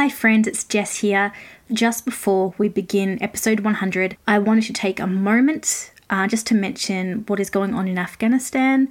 Hi, friends, it's Jess here. Just before we begin episode 100, I wanted to take a moment uh, just to mention what is going on in Afghanistan.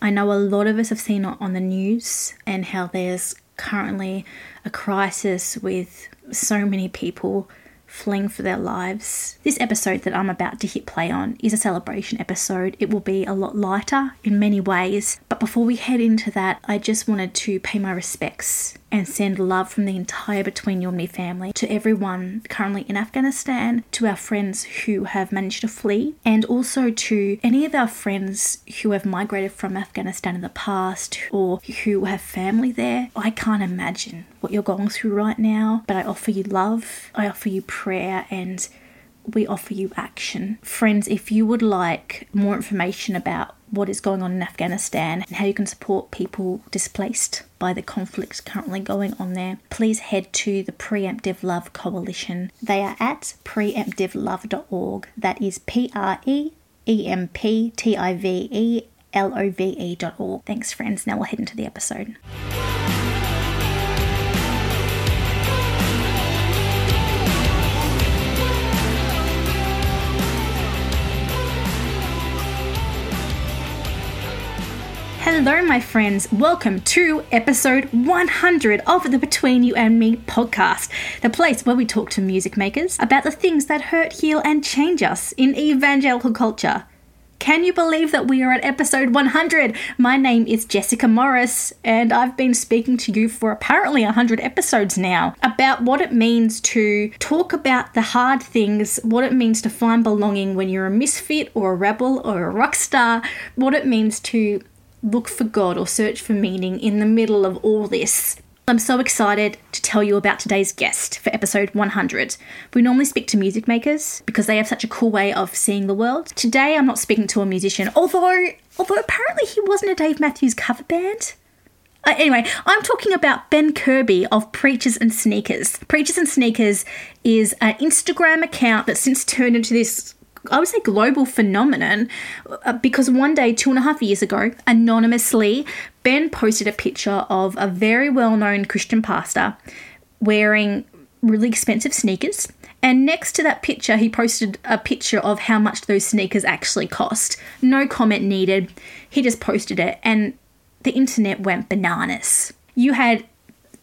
I know a lot of us have seen it on the news and how there's currently a crisis with so many people fleeing for their lives. This episode that I'm about to hit play on is a celebration episode. It will be a lot lighter in many ways, but before we head into that, I just wanted to pay my respects and send love from the entire Between You and Me family to everyone currently in Afghanistan, to our friends who have managed to flee, and also to any of our friends who have migrated from Afghanistan in the past or who have family there. I can't imagine what you're going through right now, but I offer you love, I offer you prayer, and we offer you action. Friends, if you would like more information about what is going on in Afghanistan and how you can support people displaced by the conflicts currently going on there, please head to the Preemptive Love Coalition. They are at preemptivelove.org. That is P R E E M P T I V E L O V E.org. Thanks, friends. Now we'll head into the episode. Hello, my friends. Welcome to episode 100 of the Between You and Me podcast, the place where we talk to music makers about the things that hurt, heal, and change us in evangelical culture. Can you believe that we are at episode 100? My name is Jessica Morris, and I've been speaking to you for apparently 100 episodes now about what it means to talk about the hard things, what it means to find belonging when you're a misfit or a rebel or a rock star, what it means to look for God or search for meaning in the middle of all this. I'm so excited to tell you about today's guest for episode 100. We normally speak to music makers because they have such a cool way of seeing the world. Today I'm not speaking to a musician, although although apparently he wasn't a Dave Matthews cover band. Uh, anyway, I'm talking about Ben Kirby of Preachers and Sneakers. Preachers and Sneakers is an Instagram account that's since turned into this I would say global phenomenon uh, because one day, two and a half years ago, anonymously, Ben posted a picture of a very well known Christian pastor wearing really expensive sneakers. And next to that picture, he posted a picture of how much those sneakers actually cost. No comment needed. He just posted it, and the internet went bananas. You had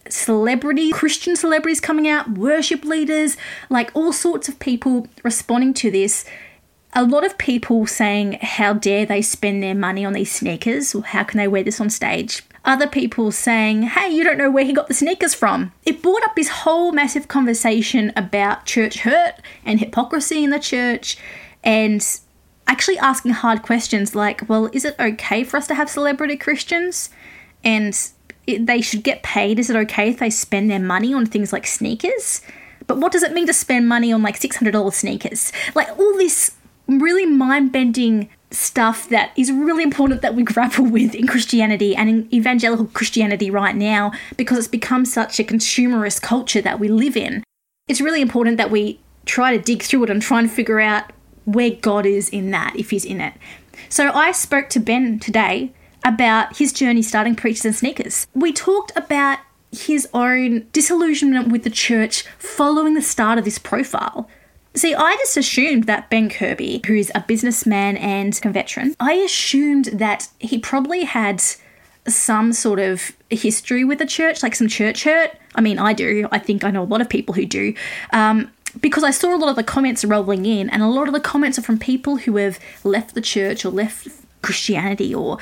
celebrity, Christian celebrities coming out, worship leaders, like all sorts of people responding to this a lot of people saying, How dare they spend their money on these sneakers? Or how can they wear this on stage? Other people saying, Hey, you don't know where he got the sneakers from. It brought up this whole massive conversation about church hurt and hypocrisy in the church and actually asking hard questions like, Well, is it okay for us to have celebrity Christians? And they should get paid. Is it okay if they spend their money on things like sneakers? But what does it mean to spend money on like $600 sneakers? Like all this really mind bending stuff that is really important that we grapple with in Christianity and in evangelical Christianity right now because it's become such a consumerist culture that we live in. It's really important that we try to dig through it and try and figure out where God is in that, if He's in it. So I spoke to Ben today about his journey starting Preachers and Sneakers. We talked about his own disillusionment with the church following the start of this profile See, I just assumed that Ben Kirby, who's a businessman and a veteran, I assumed that he probably had some sort of history with the church, like some church hurt. I mean, I do. I think I know a lot of people who do. Um, because I saw a lot of the comments rolling in, and a lot of the comments are from people who have left the church or left Christianity or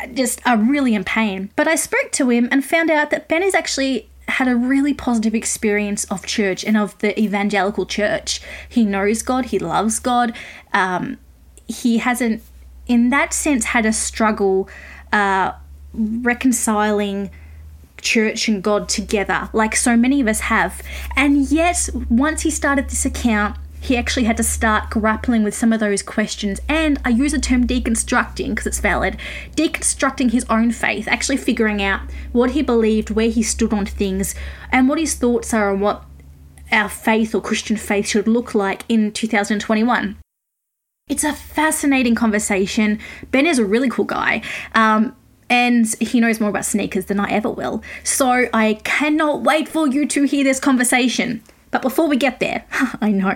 uh, just are really in pain. But I spoke to him and found out that Ben is actually had a really positive experience of church and of the evangelical church. He knows God, he loves God. Um, he hasn't, in that sense, had a struggle uh, reconciling church and God together, like so many of us have. And yet, once he started this account, he actually had to start grappling with some of those questions. And I use the term deconstructing because it's valid deconstructing his own faith, actually figuring out what he believed, where he stood on things, and what his thoughts are on what our faith or Christian faith should look like in 2021. It's a fascinating conversation. Ben is a really cool guy. Um, and he knows more about sneakers than I ever will. So I cannot wait for you to hear this conversation. But before we get there, I know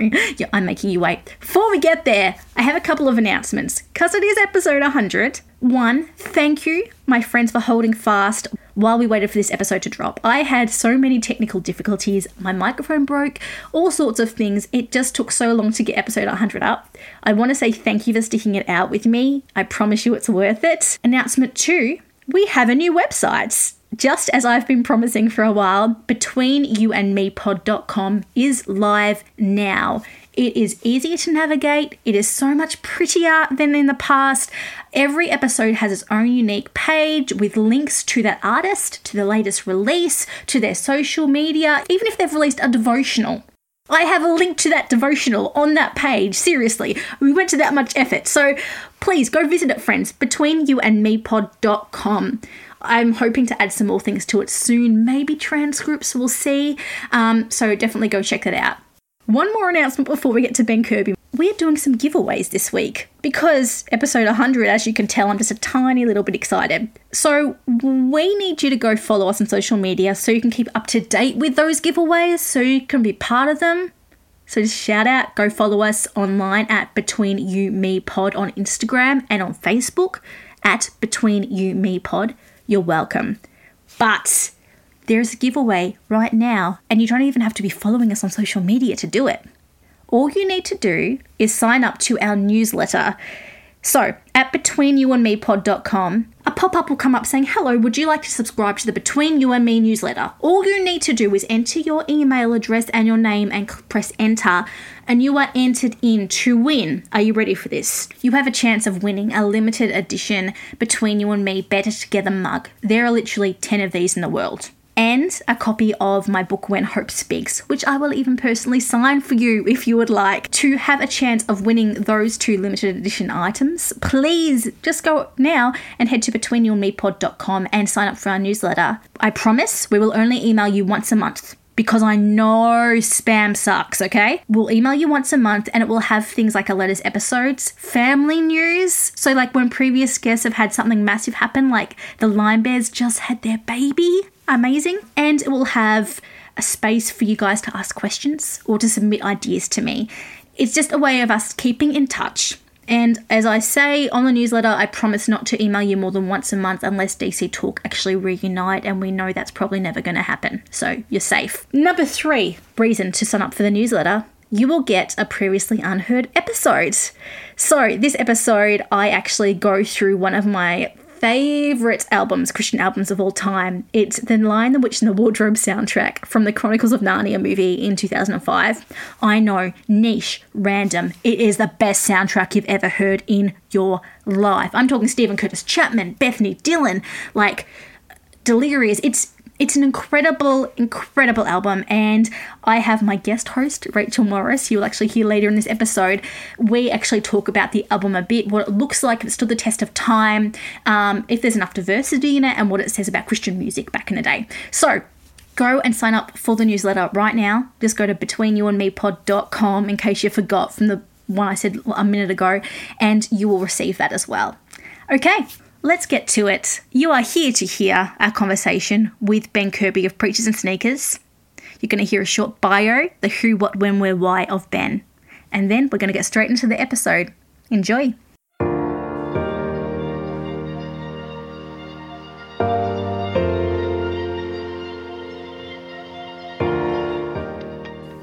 I'm making you wait. Before we get there, I have a couple of announcements because it is episode 100. One, thank you, my friends, for holding fast while we waited for this episode to drop. I had so many technical difficulties. My microphone broke, all sorts of things. It just took so long to get episode 100 up. I want to say thank you for sticking it out with me. I promise you it's worth it. Announcement two we have a new website just as I've been promising for a while, between you and me pod.com is live now. It is easier to navigate. It is so much prettier than in the past. Every episode has its own unique page with links to that artist, to the latest release, to their social media, even if they've released a devotional. I have a link to that devotional on that page. Seriously, we went to that much effort. So please go visit it, friends, betweenyouandmepod.com. I'm hoping to add some more things to it soon, maybe transcripts, we'll see. Um, so definitely go check that out. One more announcement before we get to Ben Kirby. We're doing some giveaways this week because episode 100, as you can tell, I'm just a tiny little bit excited. So, we need you to go follow us on social media so you can keep up to date with those giveaways, so you can be part of them. So, just shout out, go follow us online at Between You Me Pod on Instagram and on Facebook at Between You Me Pod you're welcome. But there's a giveaway right now, and you don't even have to be following us on social media to do it. All you need to do is sign up to our newsletter. So, at betweenyouandmepod.com, a pop up will come up saying, Hello, would you like to subscribe to the Between You and Me newsletter? All you need to do is enter your email address and your name and press enter, and you are entered in to win. Are you ready for this? You have a chance of winning a limited edition Between You and Me Better Together mug. There are literally 10 of these in the world and a copy of my book When Hope Speaks, which I will even personally sign for you if you would like. To have a chance of winning those two limited edition items, please just go now and head to betweenyouandmepod.com and sign up for our newsletter. I promise we will only email you once a month because I know spam sucks, okay? We'll email you once a month and it will have things like a letters episodes, family news. So, like when previous guests have had something massive happen, like the Lime Bears just had their baby, amazing. And it will have a space for you guys to ask questions or to submit ideas to me. It's just a way of us keeping in touch. And as I say on the newsletter, I promise not to email you more than once a month unless DC Talk actually reunite, and we know that's probably never going to happen. So you're safe. Number three reason to sign up for the newsletter you will get a previously unheard episode. So, this episode, I actually go through one of my favorite albums, Christian albums of all time. It's The Lion, the Witch, and the Wardrobe soundtrack from the Chronicles of Narnia movie in 2005. I know, niche, random. It is the best soundtrack you've ever heard in your life. I'm talking Steven Curtis Chapman, Bethany Dillon, like Delirious. It's it's an incredible, incredible album, and I have my guest host, Rachel Morris, you'll actually hear later in this episode. We actually talk about the album a bit, what it looks like, if it stood the test of time, um, if there's enough diversity in it, and what it says about Christian music back in the day. So, go and sign up for the newsletter right now. Just go to betweenyouandmepod.com in case you forgot from the one I said a minute ago, and you will receive that as well. Okay, Let's get to it. You are here to hear our conversation with Ben Kirby of Preachers and Sneakers. You're going to hear a short bio, the who, what, when, where, why of Ben. And then we're going to get straight into the episode. Enjoy.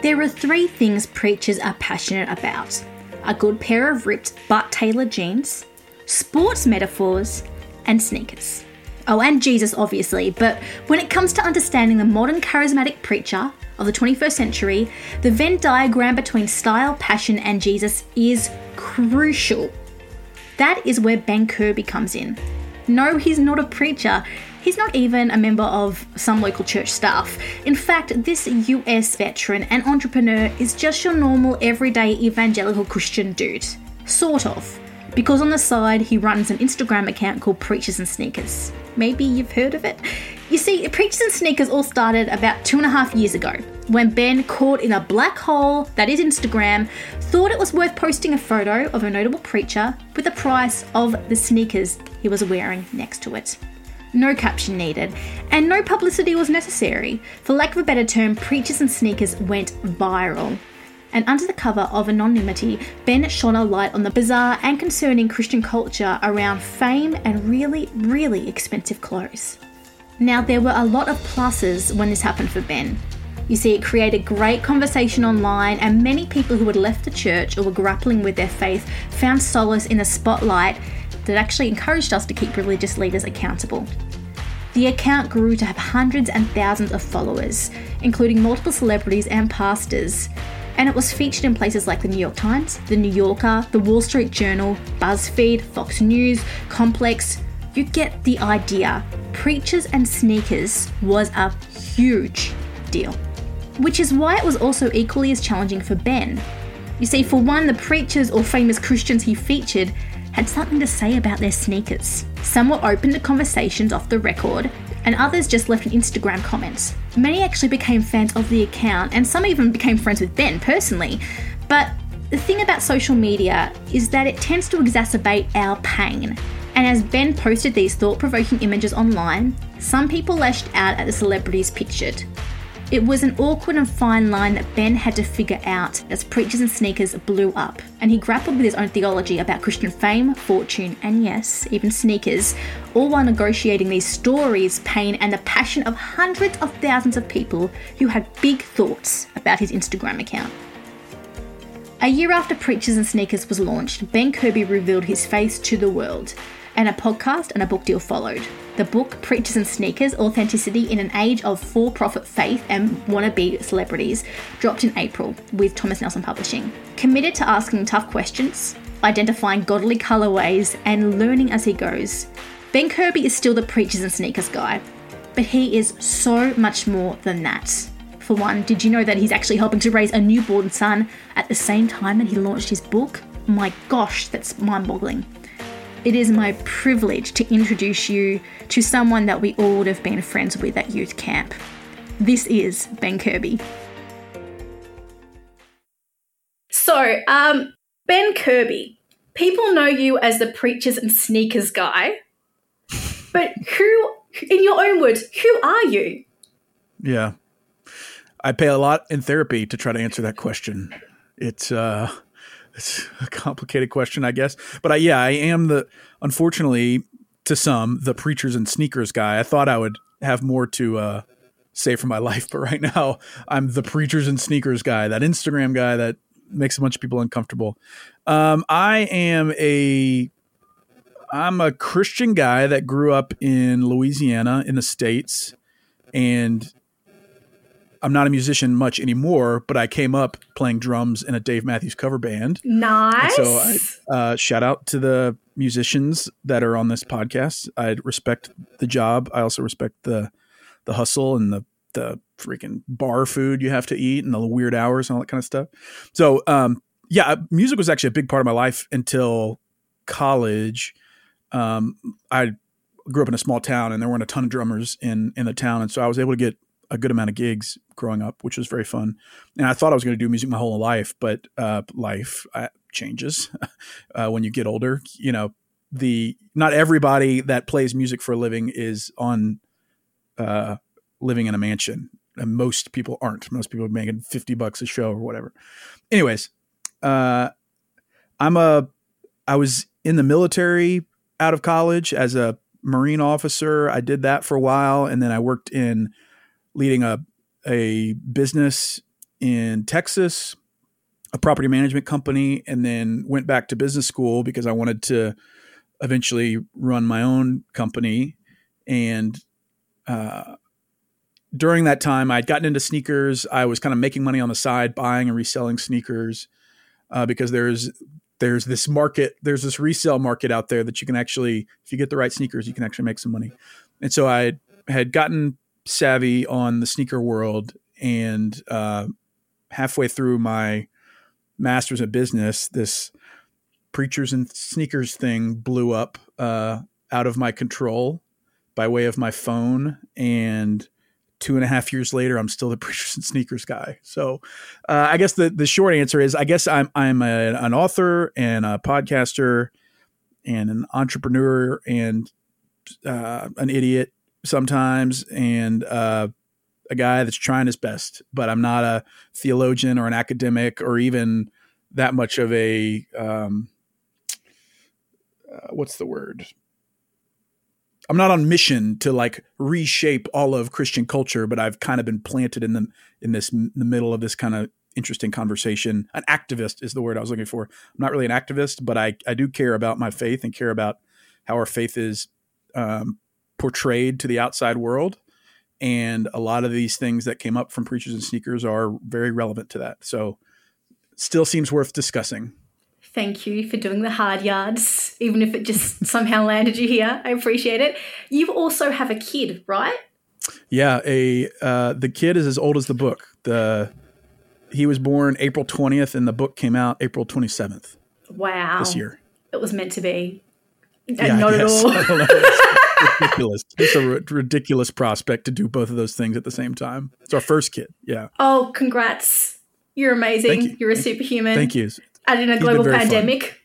There are three things preachers are passionate about a good pair of ripped but tailored jeans, sports metaphors, and sneakers. Oh, and Jesus, obviously, but when it comes to understanding the modern charismatic preacher of the 21st century, the Venn diagram between style, passion, and Jesus is crucial. That is where Ben Kirby comes in. No, he's not a preacher. He's not even a member of some local church staff. In fact, this US veteran and entrepreneur is just your normal, everyday evangelical Christian dude. Sort of because on the side he runs an Instagram account called Preachers and Sneakers. Maybe you've heard of it? You see, Preachers and Sneakers all started about two and a half years ago when Ben, caught in a black hole that is Instagram, thought it was worth posting a photo of a notable preacher with the price of the sneakers he was wearing next to it. no caption needed, and no publicity was necessary. For lack of a better term, Preachers and Sneakers went viral. And under the cover of anonymity, Ben shone a light on the bizarre and concerning Christian culture around fame and really, really expensive clothes. Now, there were a lot of pluses when this happened for Ben. You see, it created great conversation online, and many people who had left the church or were grappling with their faith found solace in the spotlight that actually encouraged us to keep religious leaders accountable. The account grew to have hundreds and thousands of followers, including multiple celebrities and pastors, and it was featured in places like the New York Times, the New Yorker, the Wall Street Journal, BuzzFeed, Fox News, Complex. You get the idea. Preachers and sneakers was a huge deal which is why it was also equally as challenging for Ben. You see, for one, the preachers or famous Christians he featured had something to say about their sneakers. Some were open to conversations off the record, and others just left an Instagram comments. Many actually became fans of the account, and some even became friends with Ben personally. But the thing about social media is that it tends to exacerbate our pain. And as Ben posted these thought provoking images online, some people lashed out at the celebrities pictured. It was an awkward and fine line that Ben had to figure out as Preachers and Sneakers blew up, and he grappled with his own theology about Christian fame, fortune, and yes, even sneakers, all while negotiating these stories, pain, and the passion of hundreds of thousands of people who had big thoughts about his Instagram account. A year after Preachers and Sneakers was launched, Ben Kirby revealed his face to the world, and a podcast and a book deal followed. The book Preachers and Sneakers Authenticity in an Age of For Profit Faith and Wannabe Celebrities dropped in April with Thomas Nelson Publishing. Committed to asking tough questions, identifying godly colorways, and learning as he goes. Ben Kirby is still the Preachers and Sneakers guy, but he is so much more than that. For one, did you know that he's actually helping to raise a newborn son at the same time that he launched his book? My gosh, that's mind boggling it is my privilege to introduce you to someone that we all would have been friends with at youth camp. This is Ben Kirby. So, um, Ben Kirby, people know you as the preachers and sneakers guy, but who, in your own words, who are you? Yeah. I pay a lot in therapy to try to answer that question. It's uh it's a complicated question, I guess. But I, yeah, I am the unfortunately to some the preachers and sneakers guy. I thought I would have more to uh, say for my life, but right now I'm the preachers and sneakers guy, that Instagram guy that makes a bunch of people uncomfortable. Um, I am a I'm a Christian guy that grew up in Louisiana in the states, and I'm not a musician much anymore, but I came up playing drums in a Dave Matthews cover band. Nice. And so I uh, shout out to the musicians that are on this podcast. I respect the job. I also respect the the hustle and the the freaking bar food you have to eat and the weird hours and all that kind of stuff. So um, yeah, music was actually a big part of my life until college. Um, I grew up in a small town and there weren't a ton of drummers in in the town, and so I was able to get a good amount of gigs growing up, which was very fun. And I thought I was going to do music my whole life, but uh, life uh, changes uh, when you get older. You know, the not everybody that plays music for a living is on uh, living in a mansion. And most people aren't. Most people are making fifty bucks a show or whatever. Anyways, uh, I'm a. I was in the military out of college as a Marine officer. I did that for a while, and then I worked in leading a a business in Texas, a property management company, and then went back to business school because I wanted to eventually run my own company. And uh, during that time, I'd gotten into sneakers. I was kind of making money on the side, buying and reselling sneakers uh, because there's there's this market, there's this resale market out there that you can actually, if you get the right sneakers, you can actually make some money. And so I had gotten savvy on the sneaker world, and uh, halfway through my master's in business, this preachers and sneakers thing blew up uh, out of my control by way of my phone and two and a half years later, I'm still the preachers and sneakers guy. So, uh, I guess the the short answer is, I guess I'm I'm a, an author and a podcaster and an entrepreneur and uh, an idiot sometimes and uh, a guy that's trying his best, but I'm not a theologian or an academic or even that much of a um, uh, what's the word? I'm not on mission to like reshape all of Christian culture, but I've kind of been planted in the in this in the middle of this kind of interesting conversation. An activist is the word I was looking for. I'm not really an activist, but I I do care about my faith and care about how our faith is um, portrayed to the outside world. And a lot of these things that came up from preachers and sneakers are very relevant to that. So, still seems worth discussing. Thank you for doing the hard yards, even if it just somehow landed you here. I appreciate it. You also have a kid, right? Yeah, a uh, the kid is as old as the book. The he was born April twentieth, and the book came out April twenty seventh. Wow, this year it was meant to be. Yeah, not at all. Ridiculous. It's a r- ridiculous prospect to do both of those things at the same time. It's our first kid. Yeah. Oh, congrats! You're amazing. You. You're a Thank superhuman. Thank you. And in a global fun. pandemic.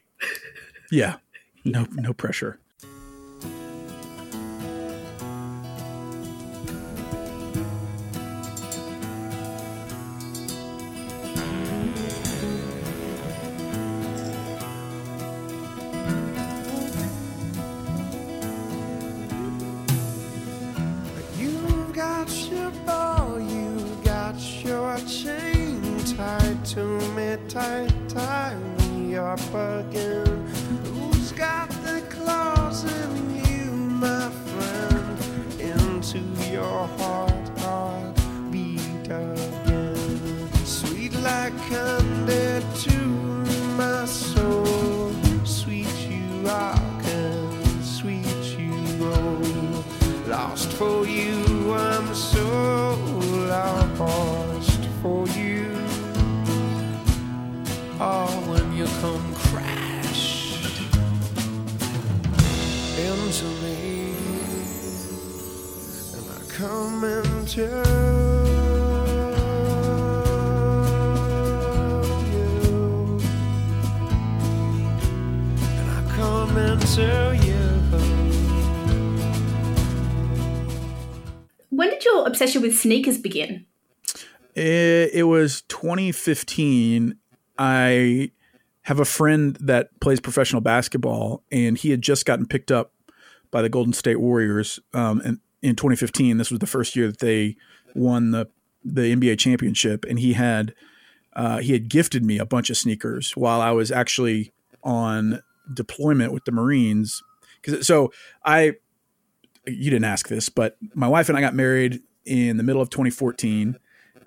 Yeah. No no pressure. To me tight, tie me up again. Who's got the claws in you, my friend? Into your heart, heart beat again. Sweet like candy to my soul. Sweet you are, and sweet you roll. Lost for you, Oh, when you come crash into me, and I come into you, and I come into you. When did your obsession with sneakers begin? It, it was 2015. I have a friend that plays professional basketball, and he had just gotten picked up by the Golden State Warriors. Um, and in 2015, this was the first year that they won the the NBA championship, and he had uh, he had gifted me a bunch of sneakers while I was actually on deployment with the Marines. Because so I, you didn't ask this, but my wife and I got married in the middle of 2014,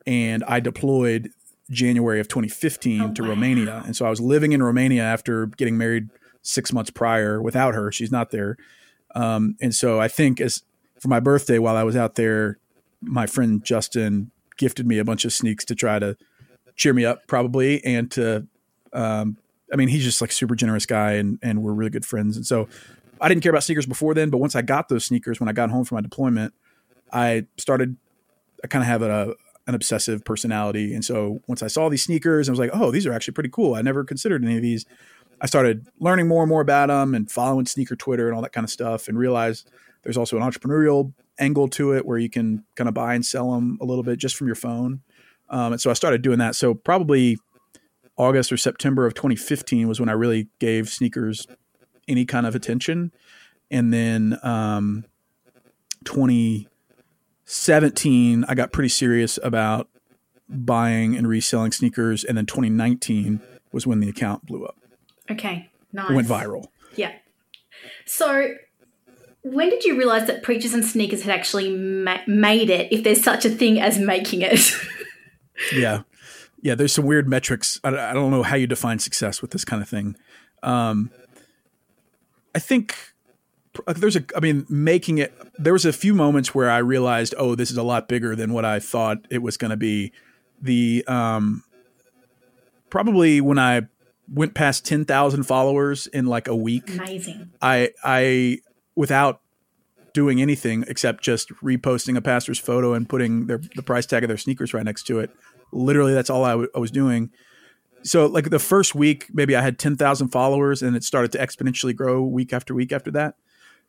and I deployed January of 2015 Oh, to wow. Romania, and so I was living in Romania after getting married six months prior without her. She's not there, um, and so I think as for my birthday while I was out there, my friend Justin gifted me a bunch of sneaks to try to cheer me up, probably, and to. Um, I mean, he's just like super generous guy, and and we're really good friends, and so I didn't care about sneakers before then, but once I got those sneakers when I got home from my deployment, I started. I kind of have a an obsessive personality, and so once I saw these sneakers, I was like, "Oh, these are actually pretty cool." I never considered any of these. I started learning more and more about them and following sneaker Twitter and all that kind of stuff, and realized there's also an entrepreneurial angle to it where you can kind of buy and sell them a little bit just from your phone. Um, and so I started doing that. So probably August or September of 2015 was when I really gave sneakers any kind of attention. And then um, 2017, I got pretty serious about buying and reselling sneakers. And then 2019 was when the account blew up. Okay, nice. It went viral. Yeah. So, when did you realize that preachers and sneakers had actually ma- made it, if there's such a thing as making it? yeah yeah there's some weird metrics I, I don't know how you define success with this kind of thing um i think there's a i mean making it there was a few moments where i realized oh this is a lot bigger than what i thought it was going to be the um probably when i went past 10,000 followers in like a week Amazing. I I without doing anything except just reposting a pastor's photo and putting their the price tag of their sneakers right next to it. Literally, that's all I, w- I was doing. So, like the first week, maybe I had ten thousand followers, and it started to exponentially grow week after week after that.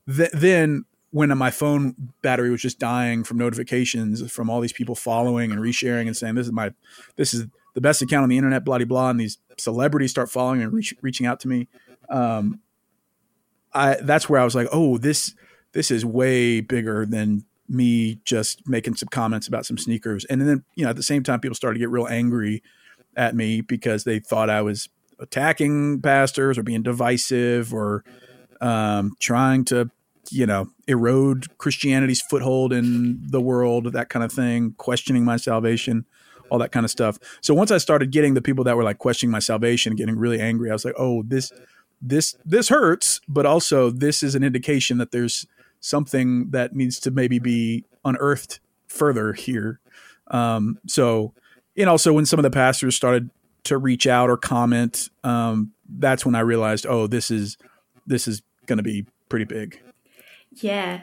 Th- then when my phone battery was just dying from notifications from all these people following and resharing and saying this is my this is the best account on the internet, blah blah blah, and these celebrities start following and reach, reaching out to me. Um, I that's where I was like, oh, this this is way bigger than me just making some comments about some sneakers. And then you know at the same time, people started to get real angry at me because they thought I was attacking pastors or being divisive or um, trying to you know, erode Christianity's foothold in the world, that kind of thing, questioning my salvation, all that kind of stuff. So once I started getting the people that were like questioning my salvation, getting really angry, I was like, oh, this, this, this hurts, but also this is an indication that there's something that needs to maybe be unearthed further here. Um, so, and also when some of the pastors started to reach out or comment, um, that's when I realized, oh, this is, this is going to be pretty big. Yeah.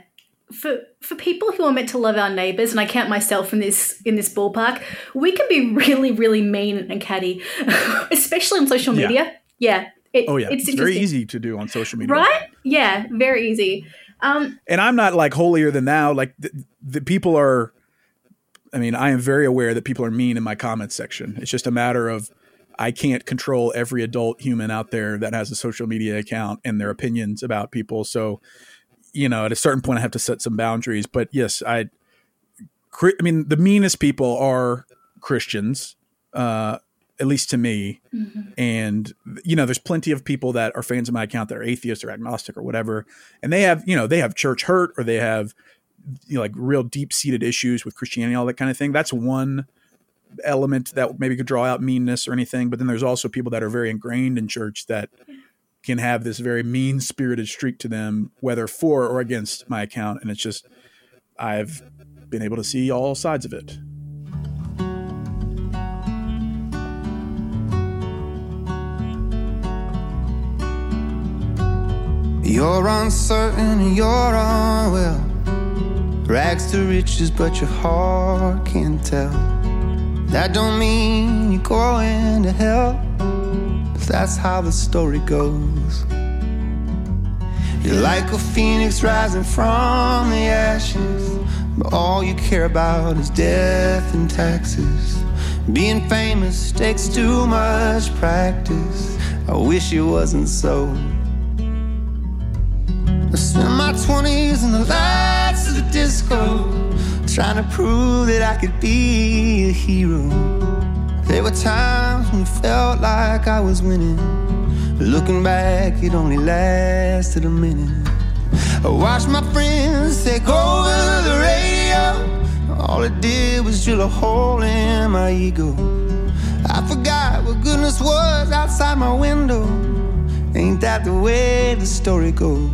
For for people who are meant to love our neighbors, and I count myself in this in this ballpark, we can be really, really mean and catty, especially on social media. Yeah. yeah it, oh yeah, it's, it's very easy to do on social media, right? Yeah, very easy. Um, and I'm not like holier than thou. Like the, the people are. I mean, I am very aware that people are mean in my comments section. It's just a matter of I can't control every adult human out there that has a social media account and their opinions about people. So you know, at a certain point, I have to set some boundaries. But yes, I, I mean, the meanest people are Christians, uh, at least to me. Mm-hmm. And you know, there's plenty of people that are fans of my account that are atheists or agnostic or whatever, and they have, you know, they have church hurt or they have, you know, like real deep seated issues with Christianity, all that kind of thing. That's one element that maybe could draw out meanness or anything. But then there's also people that are very ingrained in church that can have this very mean spirited streak to them, whether for or against my account. And it's just, I've been able to see all sides of it. You're uncertain, you're unwell. Rags to riches, but your heart can't tell. That don't mean you're going to hell that's how the story goes. You're like a phoenix rising from the ashes, but all you care about is death and taxes. Being famous takes too much practice. I wish it wasn't so. I spent my 20s in the lights of the disco, trying to prove that I could be a hero. There were times when it felt like I was winning. But looking back, it only lasted a minute. I watched my friends take over the radio. All it did was drill a hole in my ego. I forgot what goodness was outside my window. Ain't that the way the story goes?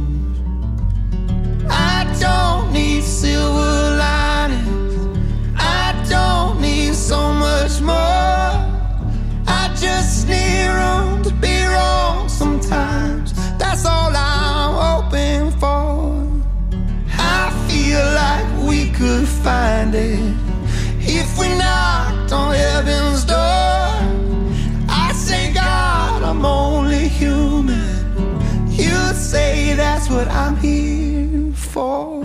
I don't need silver linings. I don't need so much more. I just need room to be wrong sometimes. That's all I'm hoping for. I feel like we could find it if we knocked on heaven's door. I say, God, I'm only human. You'd say that's what I'm here for.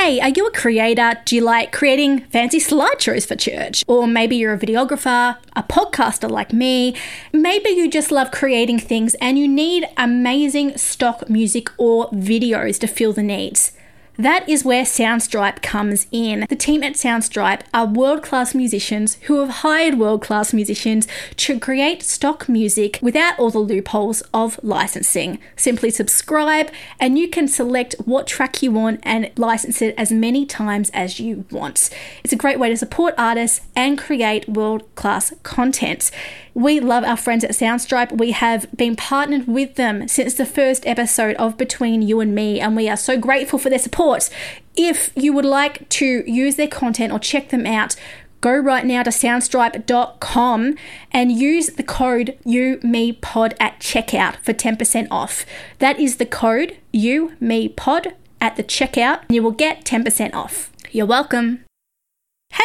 Hey, are you a creator? Do you like creating fancy slideshows for church? Or maybe you're a videographer, a podcaster like me. Maybe you just love creating things and you need amazing stock music or videos to fill the needs. That is where Soundstripe comes in. The team at Soundstripe are world class musicians who have hired world class musicians to create stock music without all the loopholes of licensing. Simply subscribe and you can select what track you want and license it as many times as you want. It's a great way to support artists and create world class content. We love our friends at Soundstripe. We have been partnered with them since the first episode of Between You and Me, and we are so grateful for their support. If you would like to use their content or check them out, go right now to soundstripe.com and use the code UMePod at checkout for 10% off. That is the code UMePod at the checkout, and you will get 10% off. You're welcome.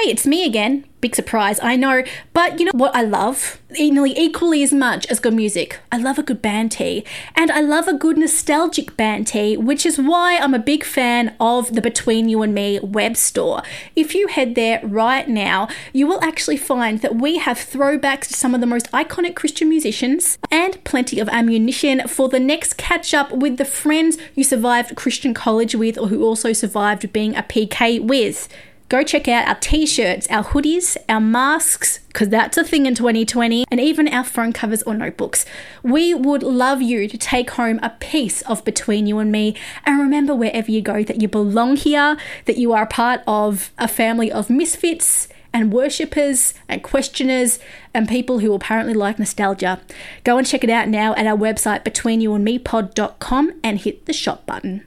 Hey, it's me again. Big surprise, I know. But you know what I love? Nearly equally as much as good music. I love a good band tee. And I love a good nostalgic band tee, which is why I'm a big fan of the Between You and Me web store. If you head there right now, you will actually find that we have throwbacks to some of the most iconic Christian musicians and plenty of ammunition for the next catch up with the friends you survived Christian college with or who also survived being a PK with go check out our t shirts, our hoodies, our masks, because that's a thing in 2020, and even our phone covers or notebooks. We would love you to take home a piece of Between You and Me. And remember, wherever you go, that you belong here, that you are a part of a family of misfits and worshippers and questioners and people who apparently like nostalgia. Go and check it out now at our website betweenyouandmepod.com and hit the shop button.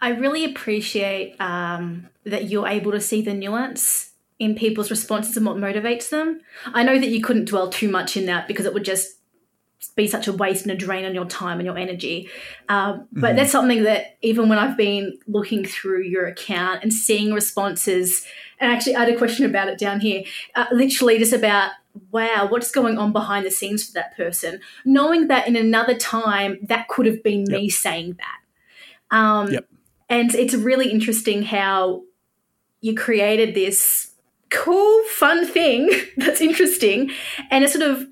I really appreciate um, that you're able to see the nuance in people's responses and what motivates them. I know that you couldn't dwell too much in that because it would just be such a waste and a drain on your time and your energy. Um, but mm-hmm. that's something that even when I've been looking through your account and seeing responses, and actually I had a question about it down here, uh, literally just about wow, what's going on behind the scenes for that person, knowing that in another time that could have been yep. me saying that. Um, yep. And it's really interesting how you created this cool, fun thing that's interesting, and it sort of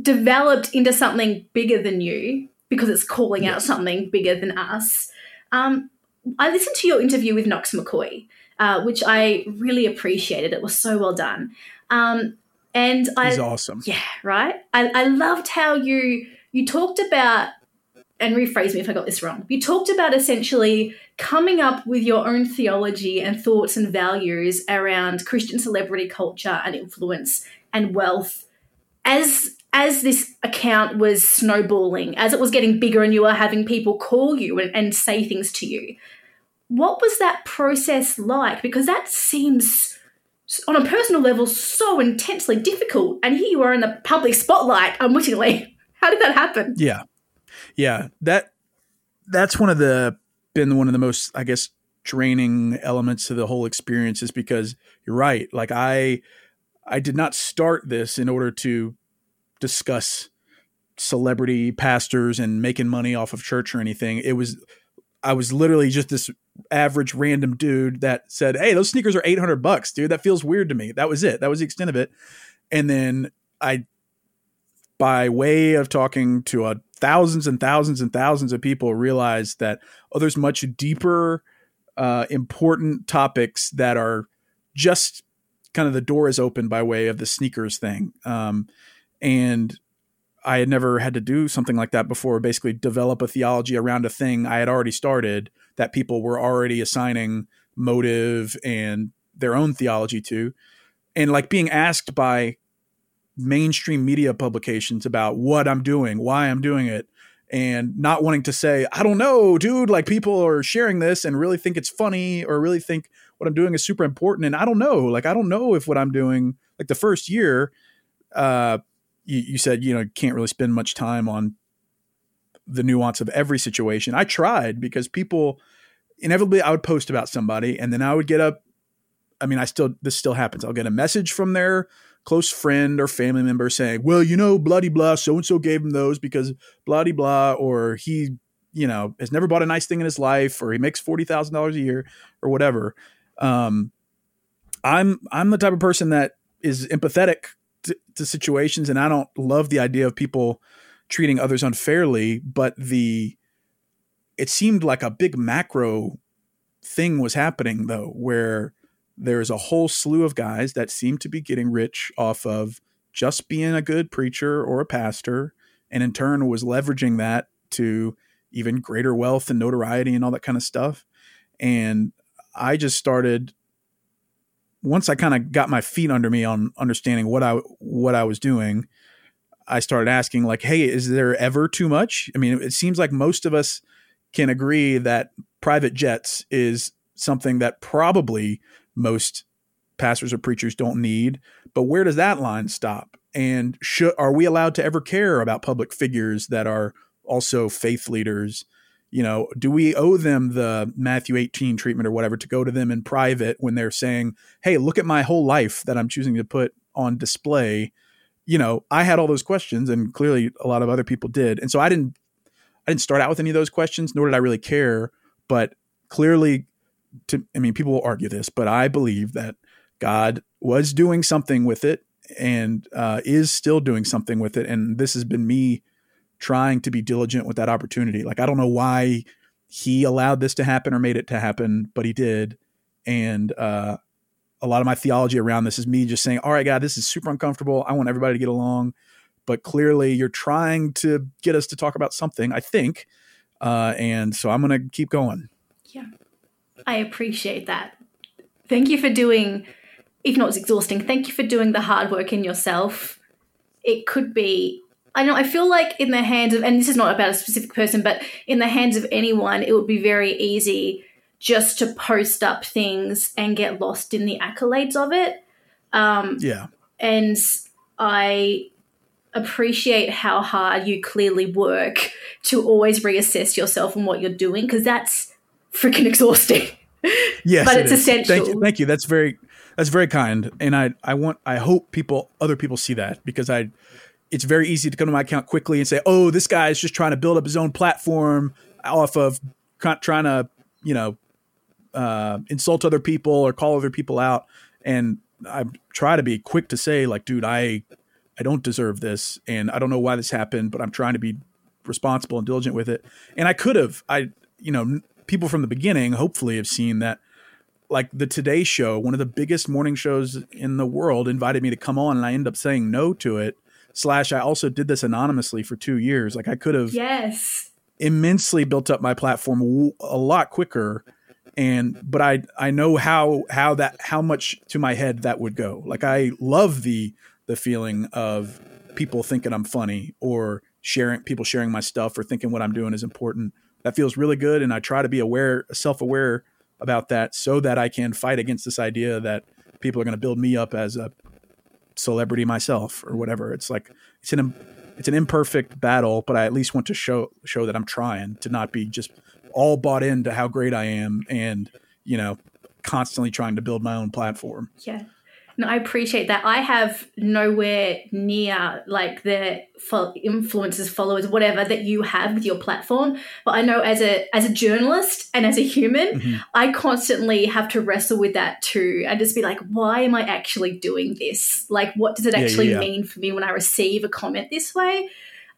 developed into something bigger than you because it's calling yes. out something bigger than us. Um, I listened to your interview with Knox McCoy, uh, which I really appreciated. It was so well done. Um, and I, He's awesome. Yeah, right. I, I loved how you you talked about and rephrase me if I got this wrong. You talked about essentially coming up with your own theology and thoughts and values around Christian celebrity culture and influence and wealth as as this account was snowballing, as it was getting bigger and you were having people call you and, and say things to you. What was that process like? Because that seems on a personal level so intensely difficult. And here you are in the public spotlight unwittingly. How did that happen? Yeah yeah, that that's one of the been one of the most I guess draining elements to the whole experience is because you're right. Like I I did not start this in order to discuss celebrity pastors and making money off of church or anything. It was I was literally just this average random dude that said, "Hey, those sneakers are 800 bucks, dude. That feels weird to me." That was it. That was the extent of it. And then I by way of talking to a thousands and thousands and thousands of people realize that oh, there's much deeper, uh, important topics that are just kind of the door is open by way of the sneakers thing. Um, and I had never had to do something like that before, basically develop a theology around a thing I had already started that people were already assigning motive and their own theology to. And like being asked by mainstream media publications about what I'm doing, why I'm doing it, and not wanting to say, I don't know, dude, like people are sharing this and really think it's funny or really think what I'm doing is super important. And I don't know, like, I don't know if what I'm doing, like the first year, uh, you, you said, you know, can't really spend much time on the nuance of every situation. I tried because people inevitably I would post about somebody and then I would get up. I mean, I still, this still happens. I'll get a message from their close friend or family member saying, well, you know, bloody blah, so and so gave him those because bloody blah, or he, you know, has never bought a nice thing in his life, or he makes forty thousand dollars a year, or whatever. Um, I'm I'm the type of person that is empathetic to, to situations, and I don't love the idea of people treating others unfairly. But the it seemed like a big macro thing was happening though, where there's a whole slew of guys that seem to be getting rich off of just being a good preacher or a pastor, and in turn was leveraging that to even greater wealth and notoriety and all that kind of stuff. And I just started once I kind of got my feet under me on understanding what I what I was doing. I started asking like, "Hey, is there ever too much?" I mean, it seems like most of us can agree that private jets is something that probably most pastors or preachers don't need. But where does that line stop? And should, are we allowed to ever care about public figures that are also faith leaders you know, do we owe them the Matthew 18 treatment or whatever to go to them in private when they're saying, "Hey, look at my whole life that I'm choosing to put on display." You know, I had all those questions and clearly a lot of other people did. And so I didn't I didn't start out with any of those questions, nor did I really care, but clearly to I mean, people will argue this, but I believe that God was doing something with it and uh, is still doing something with it. And this has been me trying to be diligent with that opportunity. Like I don't know why he allowed this to happen or made it to happen, but he did. And uh, a lot of my theology around this is me just saying, "All right, God, this is super uncomfortable. I want everybody to get along." But clearly, you're trying to get us to talk about something. I think, uh, and so I'm going to keep going. Yeah, I appreciate that. Thank you for doing, if not it's exhausting. Thank you for doing the hard work in yourself. It could be I know I feel like in the hands of and this is not about a specific person, but in the hands of anyone, it would be very easy just to post up things and get lost in the accolades of it. Um, Yeah. and I appreciate how hard you clearly work to always reassess yourself and what you're doing because that's freaking exhausting. Yes, But it it's is. Thank you. essential. Thank you. That's very that's very kind. And I I want I hope people other people see that because I it's very easy to come to my account quickly and say, "Oh, this guy is just trying to build up his own platform off of trying to, you know, uh, insult other people or call other people out." And I try to be quick to say, like, "Dude, I I don't deserve this, and I don't know why this happened, but I'm trying to be responsible and diligent with it." And I could have, I you know, people from the beginning hopefully have seen that like the Today Show, one of the biggest morning shows in the world, invited me to come on, and I ended up saying no to it. Slash, I also did this anonymously for two years. Like I could have yes. immensely built up my platform a lot quicker, and but I I know how how that how much to my head that would go. Like I love the the feeling of people thinking I'm funny or sharing people sharing my stuff or thinking what I'm doing is important. That feels really good, and I try to be aware, self aware about that, so that I can fight against this idea that people are going to build me up as a celebrity myself or whatever. It's like it's an it's an imperfect battle, but I at least want to show show that I'm trying to not be just all bought into how great I am and you know constantly trying to build my own platform. Yeah. No, I appreciate that. I have nowhere near like the fo- influencers, followers, whatever that you have with your platform. But I know as a as a journalist and as a human, Mm-hmm. I constantly have to wrestle with that too, and just be like, why am I actually doing this? Like, what does it Yeah, yeah, actually yeah. mean for me when I receive a comment this way?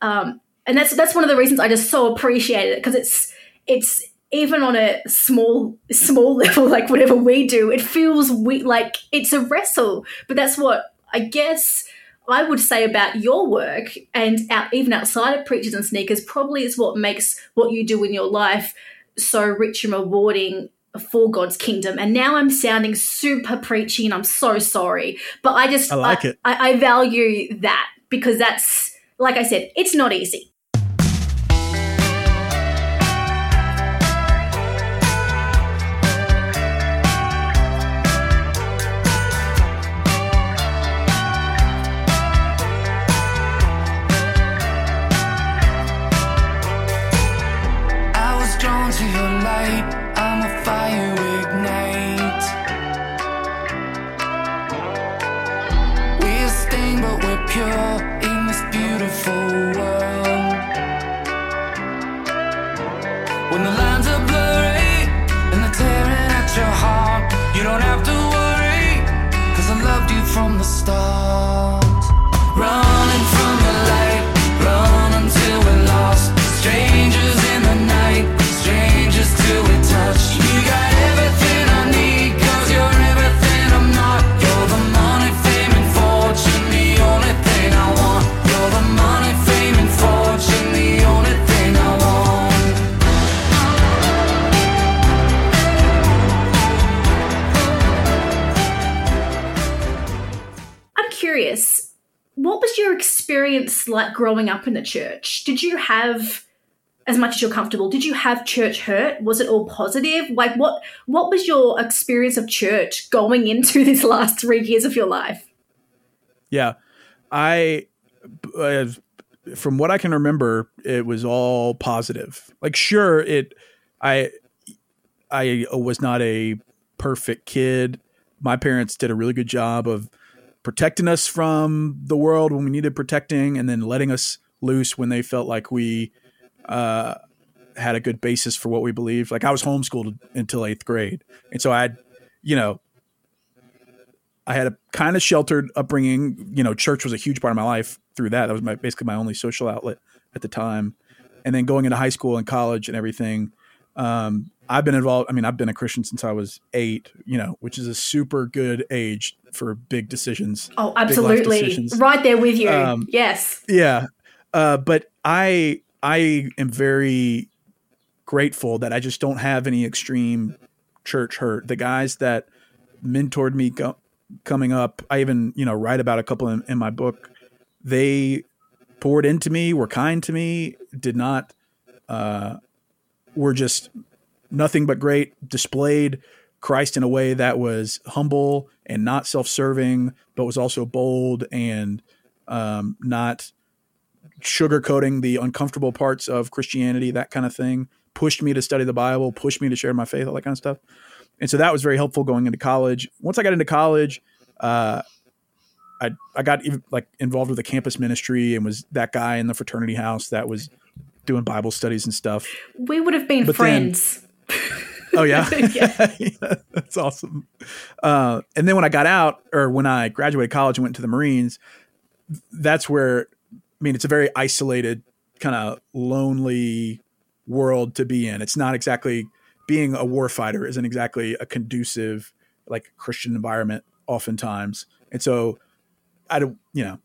Um, and that's that's one of the reasons I just so appreciate it because it's it's even on a small small level like whatever we do it feels we like it's a wrestle. But that's what i guess i would say about your work and out, even outside of preachers and sneakers probably is what makes what you do in your life so rich and rewarding for god's kingdom. And now i'm sounding super preachy and i'm so sorry but i just I like it. I, I value that because that's like i said it's not easy experience like growing up in the church? Did you have as much as you're comfortable, did you have church hurt? Was it all positive? Like what what was your experience of church going into this last 3 years of your life? Yeah, I uh, from what I can remember, it was all positive. Like, sure, it, I, I was not a perfect kid. My parents did a really good job of protecting us from the world when we needed protecting, and then letting us loose when they felt like we uh, had a good basis for what we believed. Like I was homeschooled until eighth grade, and so I, had, you know, I had a kind of sheltered upbringing. You know, church was a huge part of my life through that. That was my basically my only social outlet at the time. And then going into high school and college and everything, um, I've been involved. I mean, I've been a Christian since I was eight. You know, which is a super good age for big decisions. Oh, absolutely. decisions. Right there with you. Um, yes. Yeah, uh, but I I am very grateful that I just don't have any extreme church hurt. The guys that mentored me go, coming up, I even you know write about a couple in, in my book. They poured into me, were kind to me, did not, uh, were just nothing but great. Displayed Christ in a way that was humble and not self-serving, but was also bold and um, not sugarcoating the uncomfortable parts of Christianity, that kind of thing. Pushed me to study the Bible, pushed me to share my faith, all that kind of stuff. And so that was very helpful going into college. Once I got into college, uh, I I got even, like involved with the campus ministry and was that guy in the fraternity house that was doing Bible studies and stuff. We would have been But then- friends. Oh yeah, Yeah. Yeah, that's awesome. Uh, and then when I got out, or when I graduated college and went to the Marines, that's where I mean it's a very isolated, kind of lonely world to be in. It's not exactly being a warfighter isn't exactly a conducive like Christian environment oftentimes. And so I don't, you know,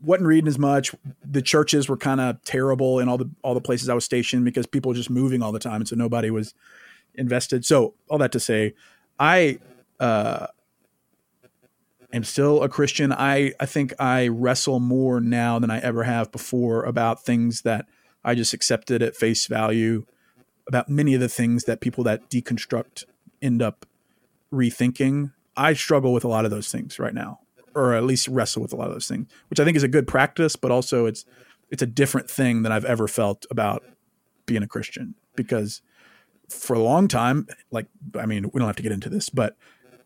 wasn't reading as much. The churches were kind of terrible in all the all the places I was stationed because people were just moving all the time, and so nobody was invested. So all that to say, I uh, am still a Christian. I I think I wrestle more now than I ever have before about things that I just accepted at face value. About many of the things that people that deconstruct end up rethinking. I struggle with a lot of those things right now, or at least wrestle with a lot of those things, which I think is a good practice, but also it's it's a different thing than I've ever felt about being a Christian because for a long time, like I mean, we don't have to get into this, but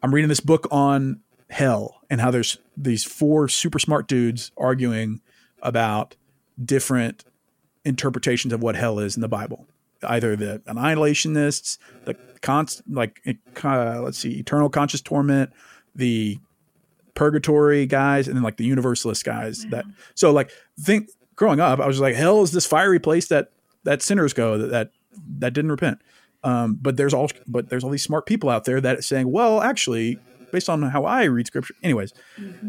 I'm reading this book on hell and how there's these four super smart dudes arguing about different interpretations of what hell is in the Bible. Either the annihilationists, the const like uh, let's see, eternal conscious torment, the purgatory guys, and then like the universalist guys. That so like think growing up, I was like, hell is this fiery place that that sinners go that that, that didn't repent. Um, but there's all but there's all these smart people out there that saying, well, actually, based on how I read scripture, anyways.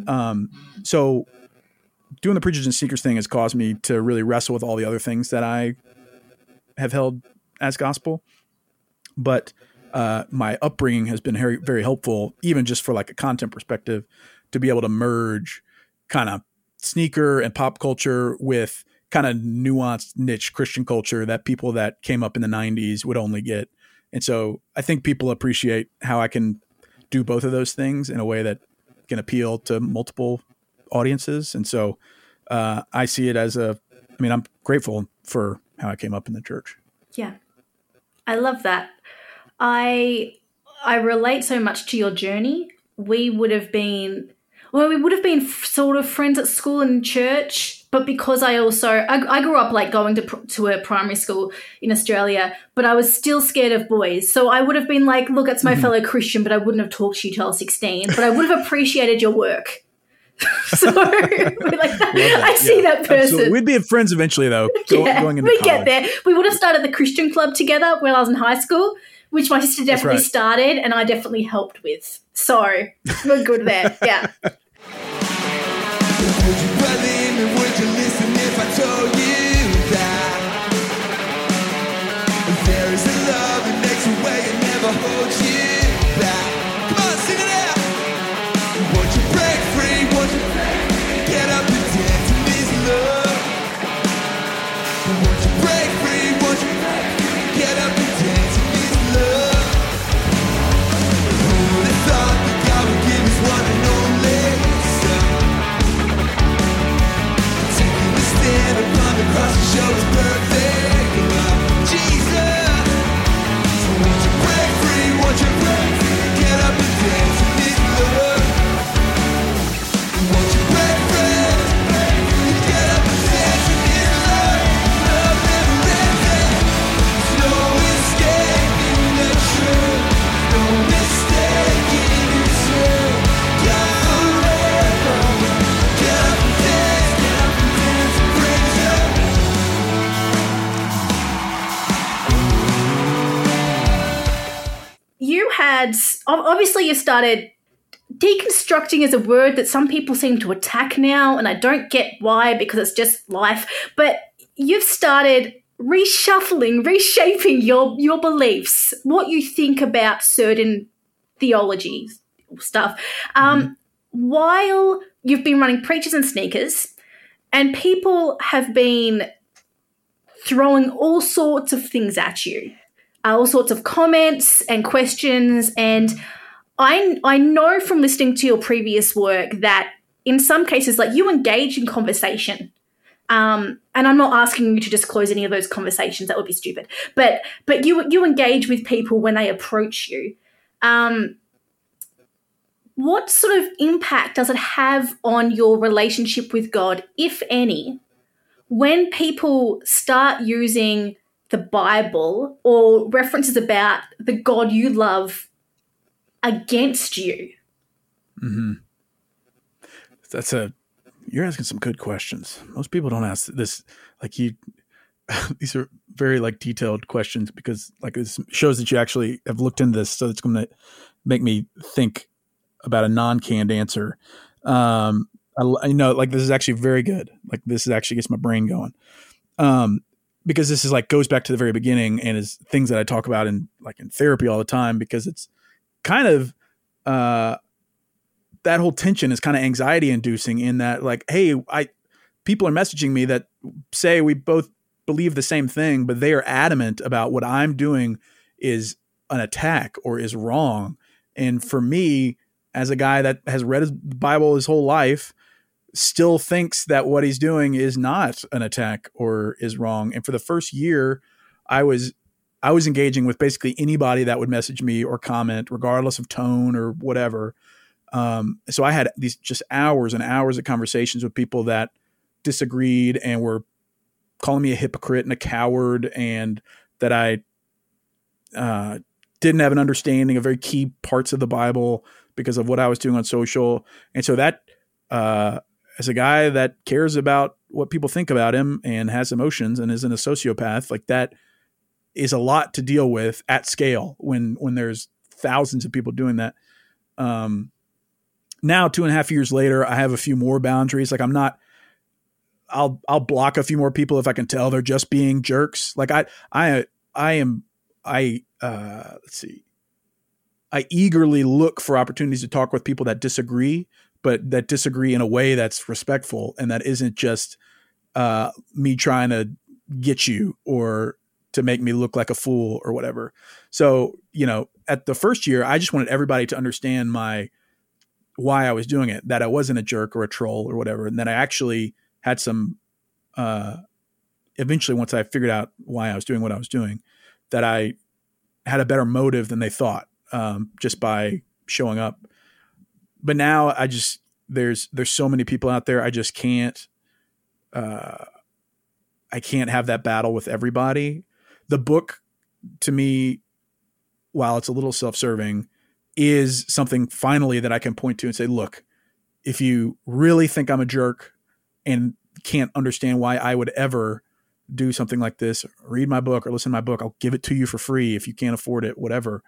Um, so doing the preachers and sneakers thing has caused me to really wrestle with all the other things that I have held as gospel. But uh, my upbringing has been very, very helpful, even just for like a content perspective, to be able to merge kind of sneaker and pop culture with kind of nuanced niche Christian culture that people that came up in the 90s would only get. And so I think people appreciate how I can do both of those things in a way that can appeal to multiple audiences. And so uh, I see it as a, I mean, I'm grateful for how I came up in the church. Yeah. I love that. I I relate so much to your journey. We would have been well, we would have been f- sort of friends at school and church, but because I also I, I grew up like going to pr- to a primary school in Australia, but I was still scared of boys. So I would have been like, look, it's my mm-hmm. fellow Christian, but I wouldn't have talked to you till I was 16, but I would have appreciated your work. so like I see that person. Absolutely. We'd be friends eventually, though. Go, yeah, we get there. We would have started the Christian club together when I was in high school, which my sister definitely right. started and I definitely helped with. So we're good there. Yeah. Johannesburg obviously you started deconstructing is a word that some people seem to attack now, and I don't get why because it's just life. But you've started reshuffling, reshaping your your beliefs, what you think about certain theology stuff. Um, While you've been running preachers and sneakers, and people have been throwing all sorts of things at you, all sorts of comments and questions, and I I know from listening to your previous work that in some cases, like you engage in conversation. Um, and I'm not asking you to disclose any of those conversations. That would be stupid. But but you you engage with people when they approach you. Um, what sort of impact does it have on your relationship with God, if any, when people start using the Bible or references about the God you love against you? Mm-hmm. That's a you're asking some good questions. Most people don't ask this like you these are very like detailed questions because like this shows that you actually have looked into this so it's going to make me think about a non-canned answer. Um I, I know like this is actually very good. Like this is actually gets my brain going. Um because this is like goes back to the very beginning and is things that I talk about in like in therapy all the time because it's kind of uh that whole tension is kind of anxiety inducing in that like hey i people are messaging me that say we both believe the same thing but they are adamant about what i'm doing is an attack or is wrong. And for me as a guy that has read his bible his whole life still thinks that what he's doing is not an attack or is wrong and for the first year i was i was engaging with basically anybody that would message me or comment regardless of tone or whatever um, so I had these just hours and hours of conversations with people that disagreed and were calling me a hypocrite and a coward and that I uh, didn't have an understanding of very key parts of the Bible because of what I was doing on social. And so that, uh, as a guy that cares about what people think about him and has emotions and isn't a sociopath, like that is a lot to deal with at scale when when there's thousands of people doing that. Um, now two and a half years later, I have a few more boundaries. Like I'm not. I'll I'll block a few more people if I can tell they're just being jerks. Like I I I am I uh let's see. I eagerly look for opportunities to talk with people that disagree, but that disagree in a way that's respectful and that isn't just uh me trying to get you or to make me look like a fool or whatever. So, you know, at the first year, I just wanted everybody to understand my why I was doing it, that I wasn't a jerk or a troll or whatever, and that I actually had some. Uh, eventually, once I figured out why I was doing what I was doing, that I had a better motive than they thought um, just by showing up. But now I just there's there's so many people out there. I just can't. Uh, I can't have that battle with everybody. The book, to me, while it's a little self-serving, is something finally that I can point to and say, look, if you really think I'm a jerk and can't understand why I would ever do something like this, read my book or listen to my book. I'll give it to you for free if you can't afford it, whatever.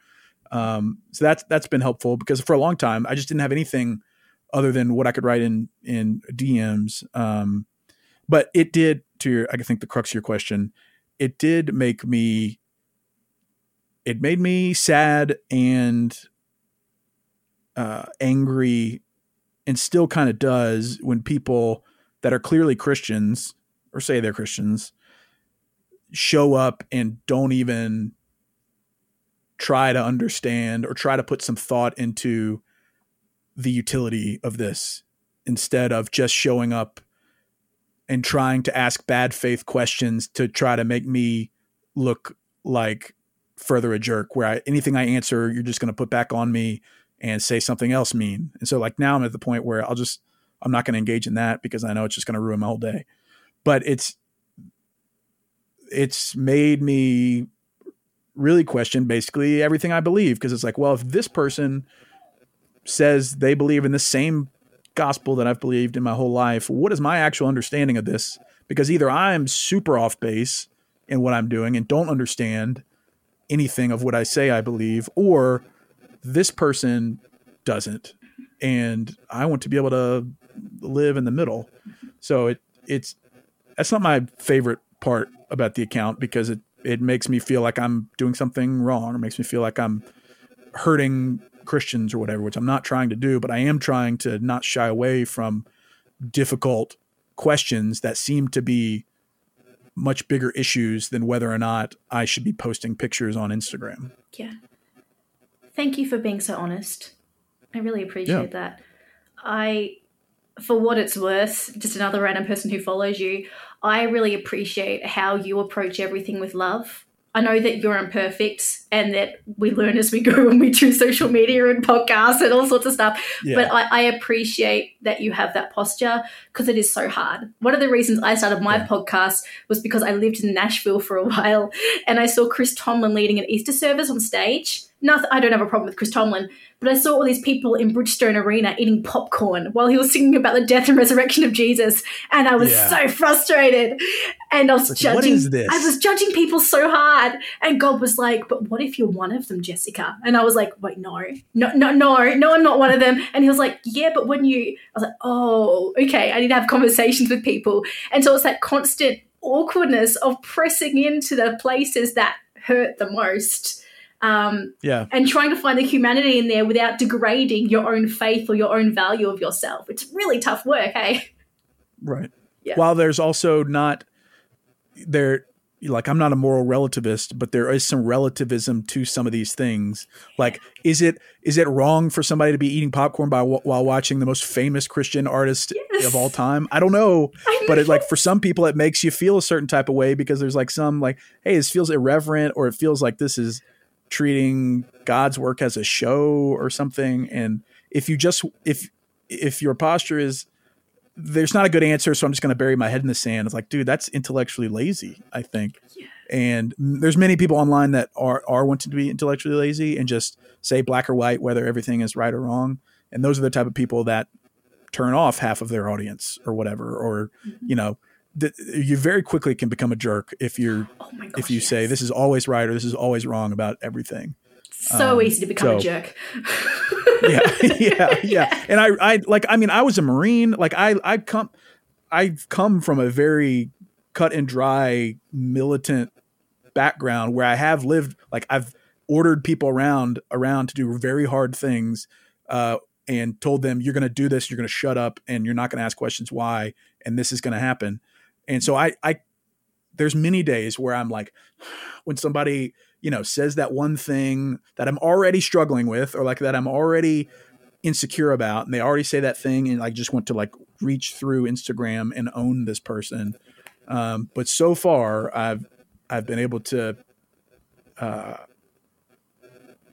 Um, so that's that's been helpful because for a long time I just didn't have anything other than what I could write in in DMs. Um, but it did to your, I think the crux of your question, it did make me. It made me sad and uh, angry and still kind of does when people that are clearly Christians or say they're Christians show up and don't even try to understand or try to put some thought into the utility of this instead of just showing up and trying to ask bad faith questions to try to make me look like further a jerk where I, anything I answer you're just going to put back on me and say something else mean. And so like now I'm at the point where I'll just I'm not going to engage in that because I know it's just going to ruin my whole day. But it's it's made me really question basically everything I believe because it's like, well, if this person says they believe in the same gospel that I've believed in my whole life, what is my actual understanding of this? Because either I'm super off base in what I'm doing and don't understand anything of what I say I believe, or This person doesn't, and I want to be able to live in the middle. So it it's that's not my favorite part about the account because it it makes me feel like I'm doing something wrong. It makes me feel like I'm hurting Christians or whatever, which I'm not trying to do, but I am trying to not shy away from difficult questions that seem to be much bigger issues than whether or not I should be posting pictures on Instagram. Yeah. Thank you for being so honest. I really appreciate Yeah. that. I, for what it's worth, just another random person who follows you, I really appreciate how you approach everything with love. I know that you're imperfect and that we learn as we go when we do social media and podcasts and all sorts of stuff. Yeah. But I, I appreciate that you have that posture because it is so hard. One of the reasons I started my Yeah. podcast was because I lived in Nashville for a while and I saw Chris Tomlin leading an Easter service on stage. Nothing, I don't have a problem with Chris Tomlin, but I saw all these people in Bridgestone Arena eating popcorn while he was singing about the death and resurrection of Jesus, and I was Yeah. so frustrated. And I was like, judging. what is this? I was judging people so hard, and God was like, "But what if you're one of them, Jessica?" And I was like, "Wait, no, no, no, no, no, I'm not one of them." And he was like, "Yeah, but when you," I was like, "Oh, okay, I need to have conversations with people." And so it's that constant awkwardness of pressing into the places that hurt the most. Um, yeah. and trying to find the humanity in there without degrading your own faith or your own value of yourself. It's really tough work, hey? Right. Yeah. While there's also not there like I'm not a moral relativist, but there is some relativism to some of these things. Like is it is it wrong for somebody to be eating popcorn by while watching the most famous Christian artist Yes. of all time? I don't know, I but it like for some people it makes you feel a certain type of way because there's like some like hey, this feels irreverent or it feels like this is treating God's work as a show or something and if you just if if your posture is there's not a good answer, so I'm just going to bury my head in the sand. It's like, dude, that's intellectually lazy, I think. And there's many people online that are are wanting to be intellectually lazy and just say black or white whether everything is right or wrong. And those are the type of people that turn off half of their audience or whatever. Or mm-hmm. you know, th- you very quickly can become a jerk if you're Oh gosh. if you say this is always right or this is always wrong about everything. so um, easy to become a jerk. yeah, yeah, yeah. And I, I like, I mean, I was a Marine. Like, I, I come, I've come from a very cut and dry militant background where I have lived. Like, I've ordered people around around to do very hard things, uh, and told them, "You're going to do this. You're going to shut up, and you're not going to ask questions why, and this is going to happen." And so I, I, there's many days where I'm like, when somebody you know says that one thing that i'm already struggling with or like that i'm already insecure about and they already say that thing and i just want to like reach through instagram and own this person. Um, but so far i've i've been able to uh,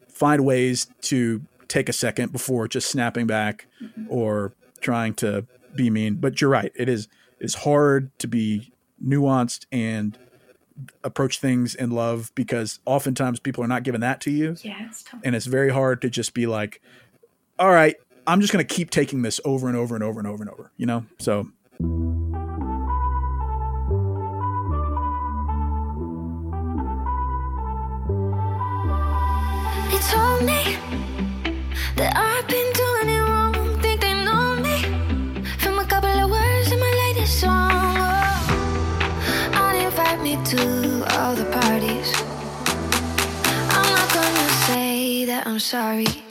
find ways to take a second before just snapping back or trying to be mean. But you're right. It is it's hard to be nuanced and approach things in love because oftentimes people are not giving that to you. Yeah, it's tough. and it's very hard to just be like all right i'm just going to keep taking this over and over and over and over and over you know? So. They told me I'm sorry.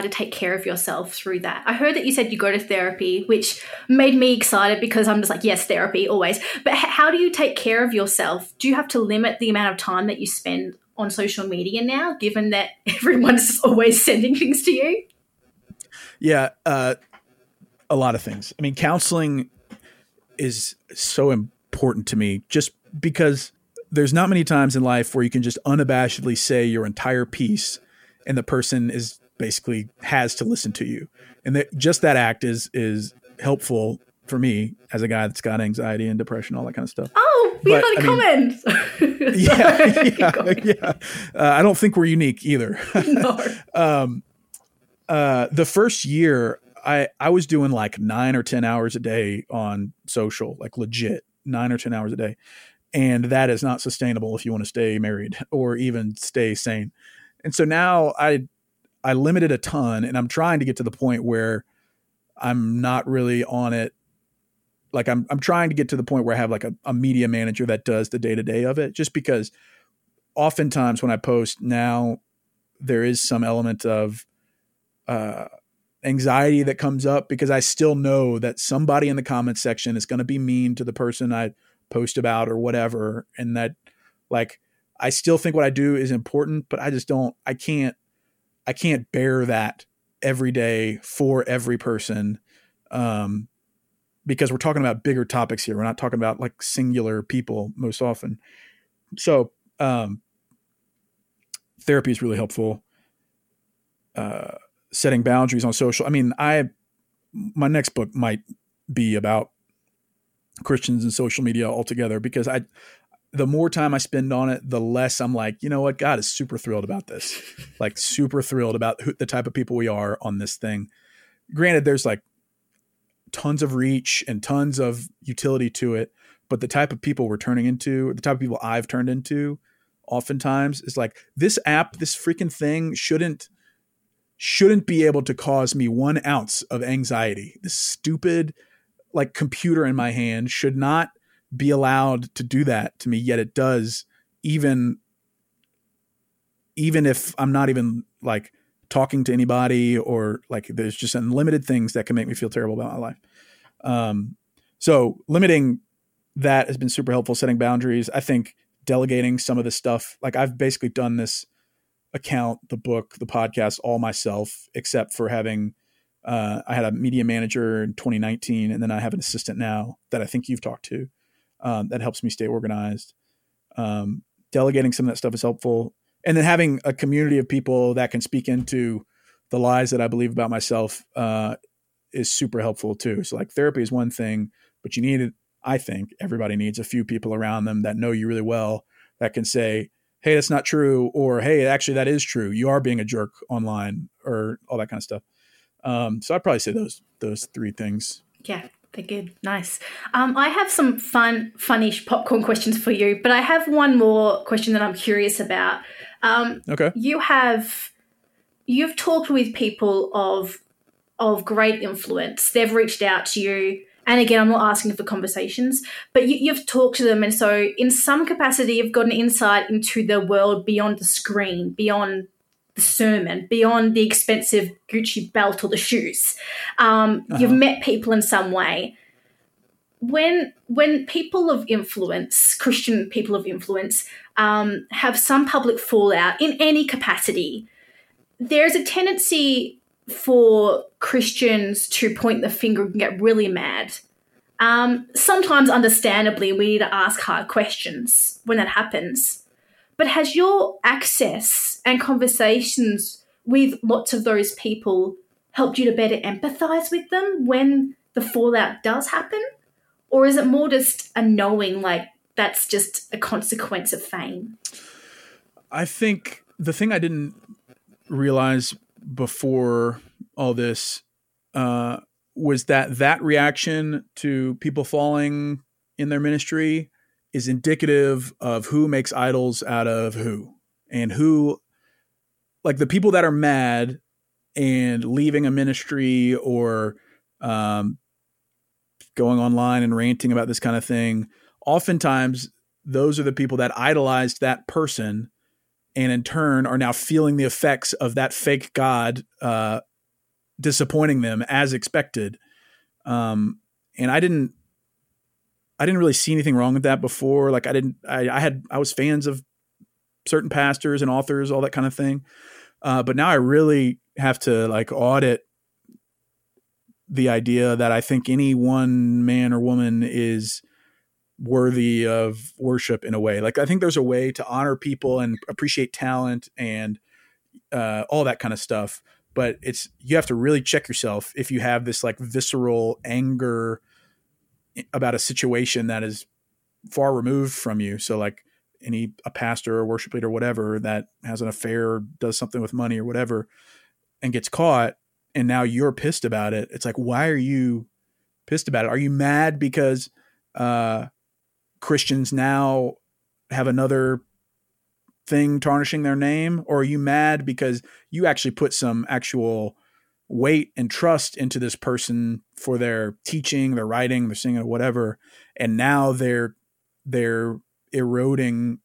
To take care of yourself through that? I heard that you said you go to therapy, which made me excited because I'm just like, yes, therapy always. But how do you take care of yourself? Do you have to limit the amount of time that you spend on social media now, given that everyone's always sending things to you? Yeah, uh, a lot of things. I mean, counseling is so important to me just because there's not many times in life where you can just unabashedly say your entire piece and the person is basically has to listen to you. And that just that act is is helpful for me as a guy that's got anxiety and depression, all that kind of stuff. Oh, we But, got a I mean- comment. Yeah, yeah, yeah. Uh, I don't think we're unique either. No. um, uh, the first year, I I was doing like nine or ten hours a day on social, like legit nine or ten hours a day, and that is not sustainable if you want to stay married or even stay sane. And so now I I limited a ton, and I'm trying to get to the point where I'm not really on it. Like I'm I'm trying to get to the point where I have like a, a media manager that does the day to day of it, just because oftentimes when I post now, there is some element of uh, anxiety that comes up because I still know that somebody in the comments section is going to be mean to the person I post about or whatever, and that like I still think what I do is important, but I just don't. I can't. I can't bear that every day for every person. Um, because we're talking about bigger topics here. We're not talking about like singular people most often. So, um, therapy is really helpful. Uh, setting boundaries on social. I mean, I my next book might be about Christians and social media altogether because I the more time I spend on it, the less I'm like, you know what, God is super thrilled about this. like super thrilled about who, the type of people we are on this thing. Granted, there's like tons of reach and tons of utility to it, but the type of people we're turning into, the type of people I've turned into, oftentimes is like this app, this freaking thing shouldn't shouldn't be able to cause me one ounce of anxiety. This stupid like computer in my hand should not be allowed to do that to me, yet it does, even even if I'm not even like talking to anybody or like there's just unlimited things that can make me feel terrible about my life. Um, so limiting that has been super helpful. Setting boundaries. I think delegating some of the stuff. Like I've basically done this account, the book, the podcast, all myself, except for having. Uh, I had a media manager in 2019, and then I have an assistant now that I think you've talked to. Um, that helps me stay organized. Um, delegating some of that stuff is helpful, and then having a community of people that can speak into the lies that I believe about myself uh, is super helpful too. So, like therapy is one thing, but you need, it, I think, everybody needs a few people around them that know you really well that can say, "Hey, that's not true," or "Hey, actually, that is true. You are being a jerk online," or all that kind of stuff. Um, so I'd probably say those those three things. Yeah, they're good. Nice. Um, I have some fun, funnish popcorn questions for you, but I have one more question that I'm curious about. Um, Okay. you have you've talked with people of of great influence. They've reached out to you. And again, I'm not asking for conversations, but you, you've talked to them. And so, in some capacity, you've got an insight into the world beyond the screen, beyond sermon, beyond the expensive Gucci belt or the shoes. Um, You've met people in some way. When when people of influence, Christian people of influence, um, have some public fallout in any capacity, there's a tendency for Christians to point the finger and get really mad. Um, sometimes, understandably, we need to ask hard questions when that happens. But has your access and conversations with lots of those people helped you to better empathize with them when the fallout does happen? Or is it more just a knowing like that's just a consequence of fame? I think the thing I didn't realize before all this uh, was that that reaction to people falling in their ministry is indicative of who makes idols out of who and who like the people that are mad and leaving a ministry or um, going online and ranting about this kind of thing oftentimes those are the people that idolized that person and in turn are now feeling the effects of that fake god uh, disappointing them as expected. Um, and I didn't, I didn't really see anything wrong with that before. Like I didn't, I, I had, I was fans of certain pastors and authors, all that kind of thing. Uh, but now I really have to like audit the idea that I think any one man or woman is worthy of worship in a way. Like I think there's a way to honor people and appreciate talent and uh, all that kind of stuff. But it's you have to really check yourself if you have this like visceral anger about a situation that is far removed from you. So like any a pastor or worship leader or whatever that has an affair or does something with money or whatever and gets caught and now you're pissed about it. It's like why are you pissed about it? Are you mad because uh Christians now have another thing tarnishing their name? Or are you mad because you actually put some actual weight and trust into this person for their teaching, their writing, their singing, whatever, and now they're they're eroding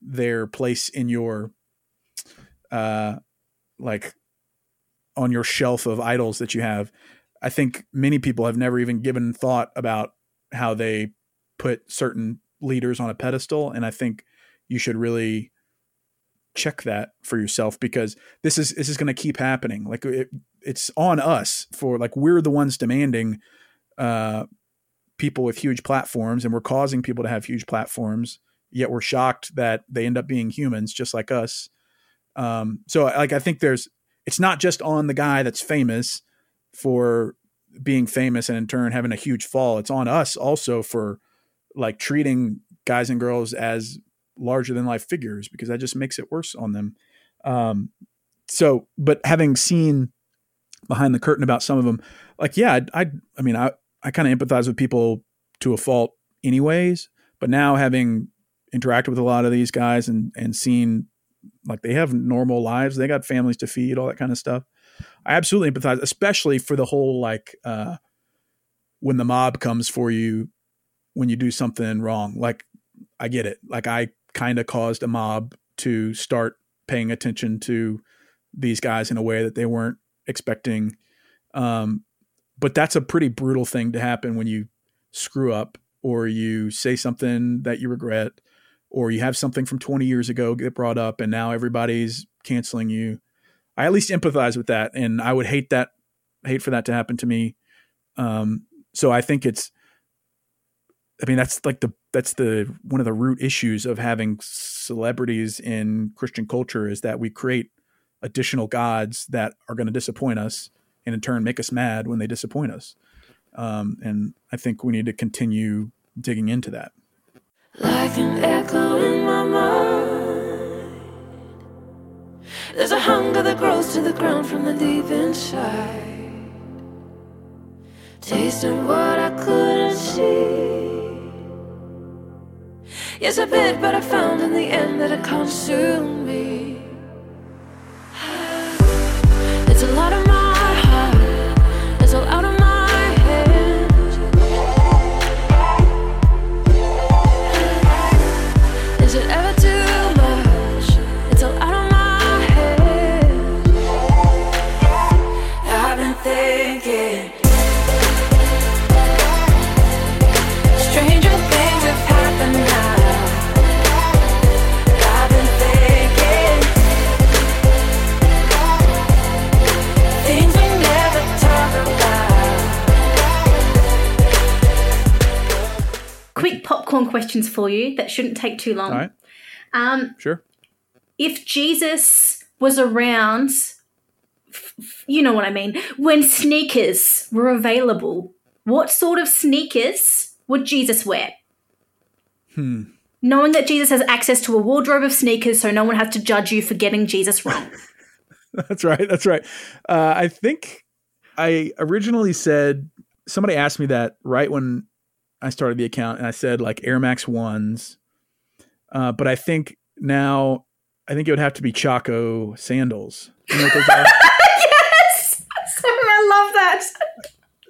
their place in your uh like on your shelf of idols that you have. I think many people have never even given thought about how they put certain leaders on a pedestal. And i think you should really check that for yourself because this is this is going to keep happening. Like it, it's on us for like we're the ones demanding uh people with huge platforms and we're causing people to have huge platforms yet we're shocked that they end up being humans just like us um so like i think there's it's not just on the guy that's famous for being famous and in turn having a huge fall it's on us also for like treating guys and girls as larger than life figures because that just makes it worse on them. Um, so, but having seen behind the curtain about some of them, like, yeah, I, I, I mean, I, I kind of empathize with people to a fault anyways, but now having interacted with a lot of these guys and, and seen like they have normal lives, they got families to feed, all that kind of stuff. I absolutely empathize, especially for the whole, like, uh, when the mob comes for you when you do something wrong. Like I get it. Like I kind of caused a mob to start paying attention to these guys in a way that they weren't expecting. Um, but that's a pretty brutal thing to happen when you screw up or you say something that you regret or you have something from 20 years ago get brought up and now everybody's canceling you. I at least empathize with that and I would hate that hate for that to happen to me. Um, so I think it's I mean, that's like the that's the one of the root issues of having celebrities in Christian culture is that we create additional gods that are going to disappoint us and in turn make us mad when they disappoint us. Um, and I think we need to continue digging into that. Like an echo in my mind. There's a hunger that grows to the ground from the deep inside. Tasting what I couldn't see. Yes, a bit, but I found in the end that it consumed me. Popcorn questions for you that shouldn't take too long. All right. Um, Sure. if Jesus was around, you know what I mean, when sneakers were available, what sort of sneakers would Jesus wear? Hmm. Knowing that Jesus has access to a wardrobe of sneakers, so no one has to judge you for getting Jesus wrong. That's right. That's right. Uh, I think I originally said somebody asked me that right when I started the account, and I said like Air Max ones. Uh, but I think now I think it would have to be Chaco sandals. You know what those are? yes! I love that.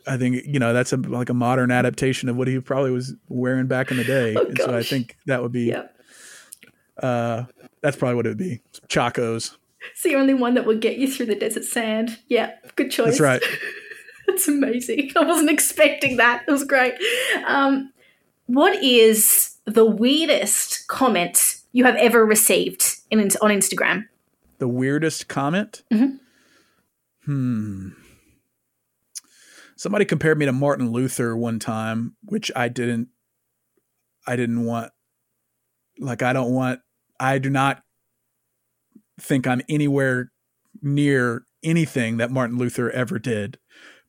I think you know that's a, like a modern adaptation of what he probably was wearing back in the day, and so I Oh, think that would be Yep. Uh, that's probably what it would be. Chacos. It's the only one that would get you through the desert sand. Yeah, good choice. That's right. That's amazing. I wasn't expecting that. It was great. Um, what is the weirdest comment you have ever received in, on Instagram? The weirdest comment? Mhm. Hmm. Somebody compared me to Martin Luther one time, which I didn't I didn't want like I don't want I do not think I'm anywhere near anything that Martin Luther ever did.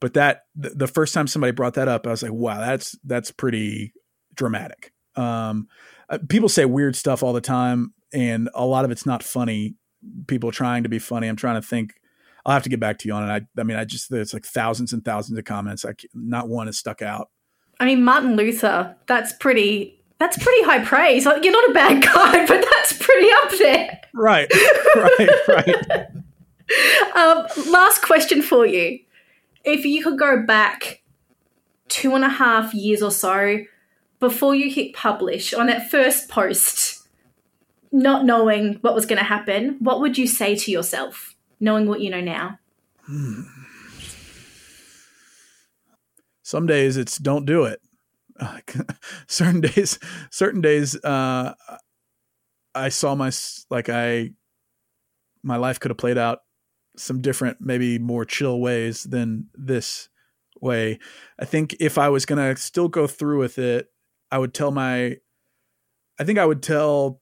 But that th- the first time somebody brought that up, I was like, wow, that's that's pretty dramatic. Um, uh, people say weird stuff all the time, and a lot of it's not funny. People trying to be funny. I'm trying to think. I'll have to get back to you on it. I, I mean, I just there's like thousands and thousands of comments. Like not one is stuck out. I mean, Martin Luther, that's pretty. That's pretty high praise. Like, you're not a bad guy, but that's pretty up there. Right, right, right. Um, last question for you. If you could go back two and a half years or so before you hit publish on that first post, not knowing what was going to happen, what would you say to yourself, knowing what you know now? Some days it's don't do it. certain days, certain days, uh, I saw my like I my life could have played out some different, maybe more chill ways than this way. I think if I was gonna still go through with it, I would tell my I think I would tell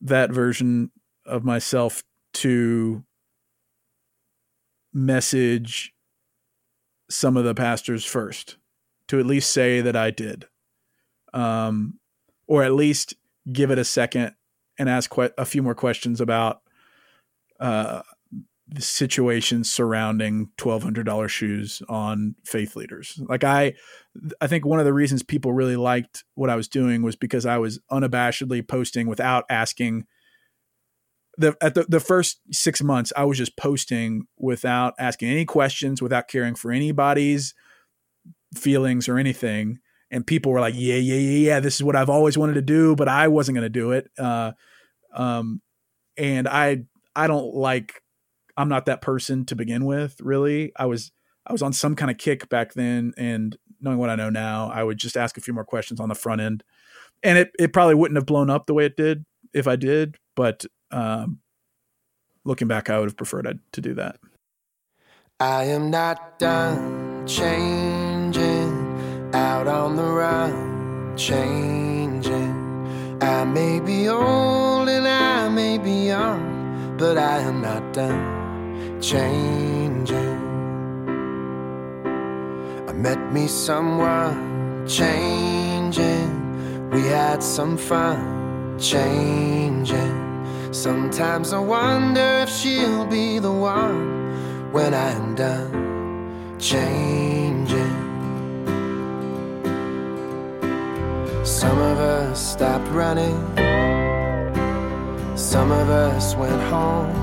that version of myself to message some of the pastors first to at least say that I did. Um, or at least give it a second and ask que- a few more questions about uh, the situations surrounding twelve hundred dollar shoes on faith leaders. Like I, I think one of the reasons people really liked what I was doing was because I was unabashedly posting without asking. The at the, the first six months, I was just posting without asking any questions, without caring for anybody's feelings or anything and people were like yeah yeah yeah yeah this is what i've always wanted to do but i wasn't going to do it uh, um, and i i don't like i'm not that person to begin with really. I was i was on some kind of kick back then and knowing what i know now i would just ask a few more questions on the front end. And it, it probably wouldn't have blown up the way it did if i did but um, looking back i would have preferred to do that. I am not done changing, out on the run, changing. I may be old and I may be young, but I am not done changing. I met me someone changing, we had some fun changing. Sometimes I wonder if she'll be the one when I am done changing. Some of us stopped running, some of us went home,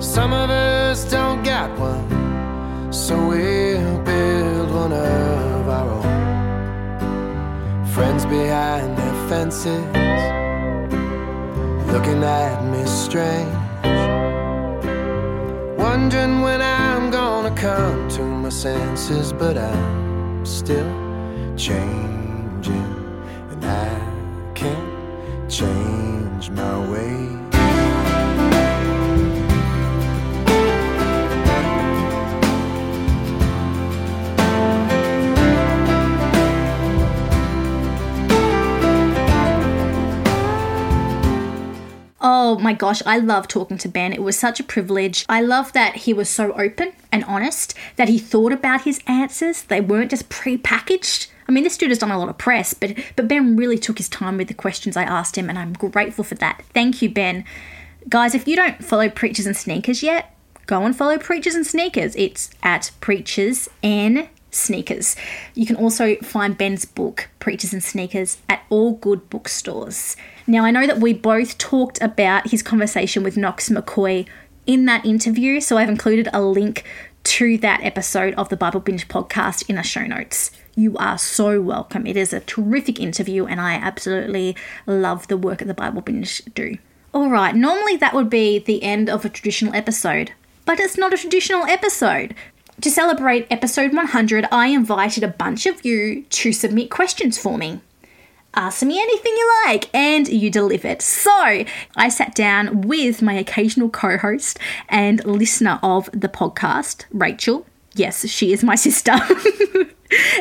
some of us don't got one, so we'll build one of our own. Friends behind their fences, looking at me strange wondering when I'm gonna come to my senses, but I'm still changing, and I can't change my way. Oh my gosh, I love talking to Ben. It was such a privilege. I love that he was so open and honest, that he thought about his answers. They weren't just pre-packaged. I mean, this dude has done a lot of press, but but Ben really took his time with the questions I asked him, and I'm grateful for that. Thank you, Ben. Guys, if you don't follow Preachers and Sneakers yet, go and follow Preachers and Sneakers. It's at Preachers and Sneakers. You can also find Ben's book, Preachers and Sneakers, at all good bookstores. Now, I know that we both talked about his conversation with Knox McCoy in that interview, so I've included a link to that episode of the Bible Binge podcast in the show notes. you are so welcome. It is a terrific interview, and I absolutely love the work that the Bible Binge do. All right, normally that would be the end of a traditional episode, but it's not a traditional episode. To celebrate episode 100, I invited a bunch of you to submit questions for me. Ask me anything you like, and you delivered. So, I sat down with my occasional co host and listener of the podcast, Rachel. Yes, she is my sister.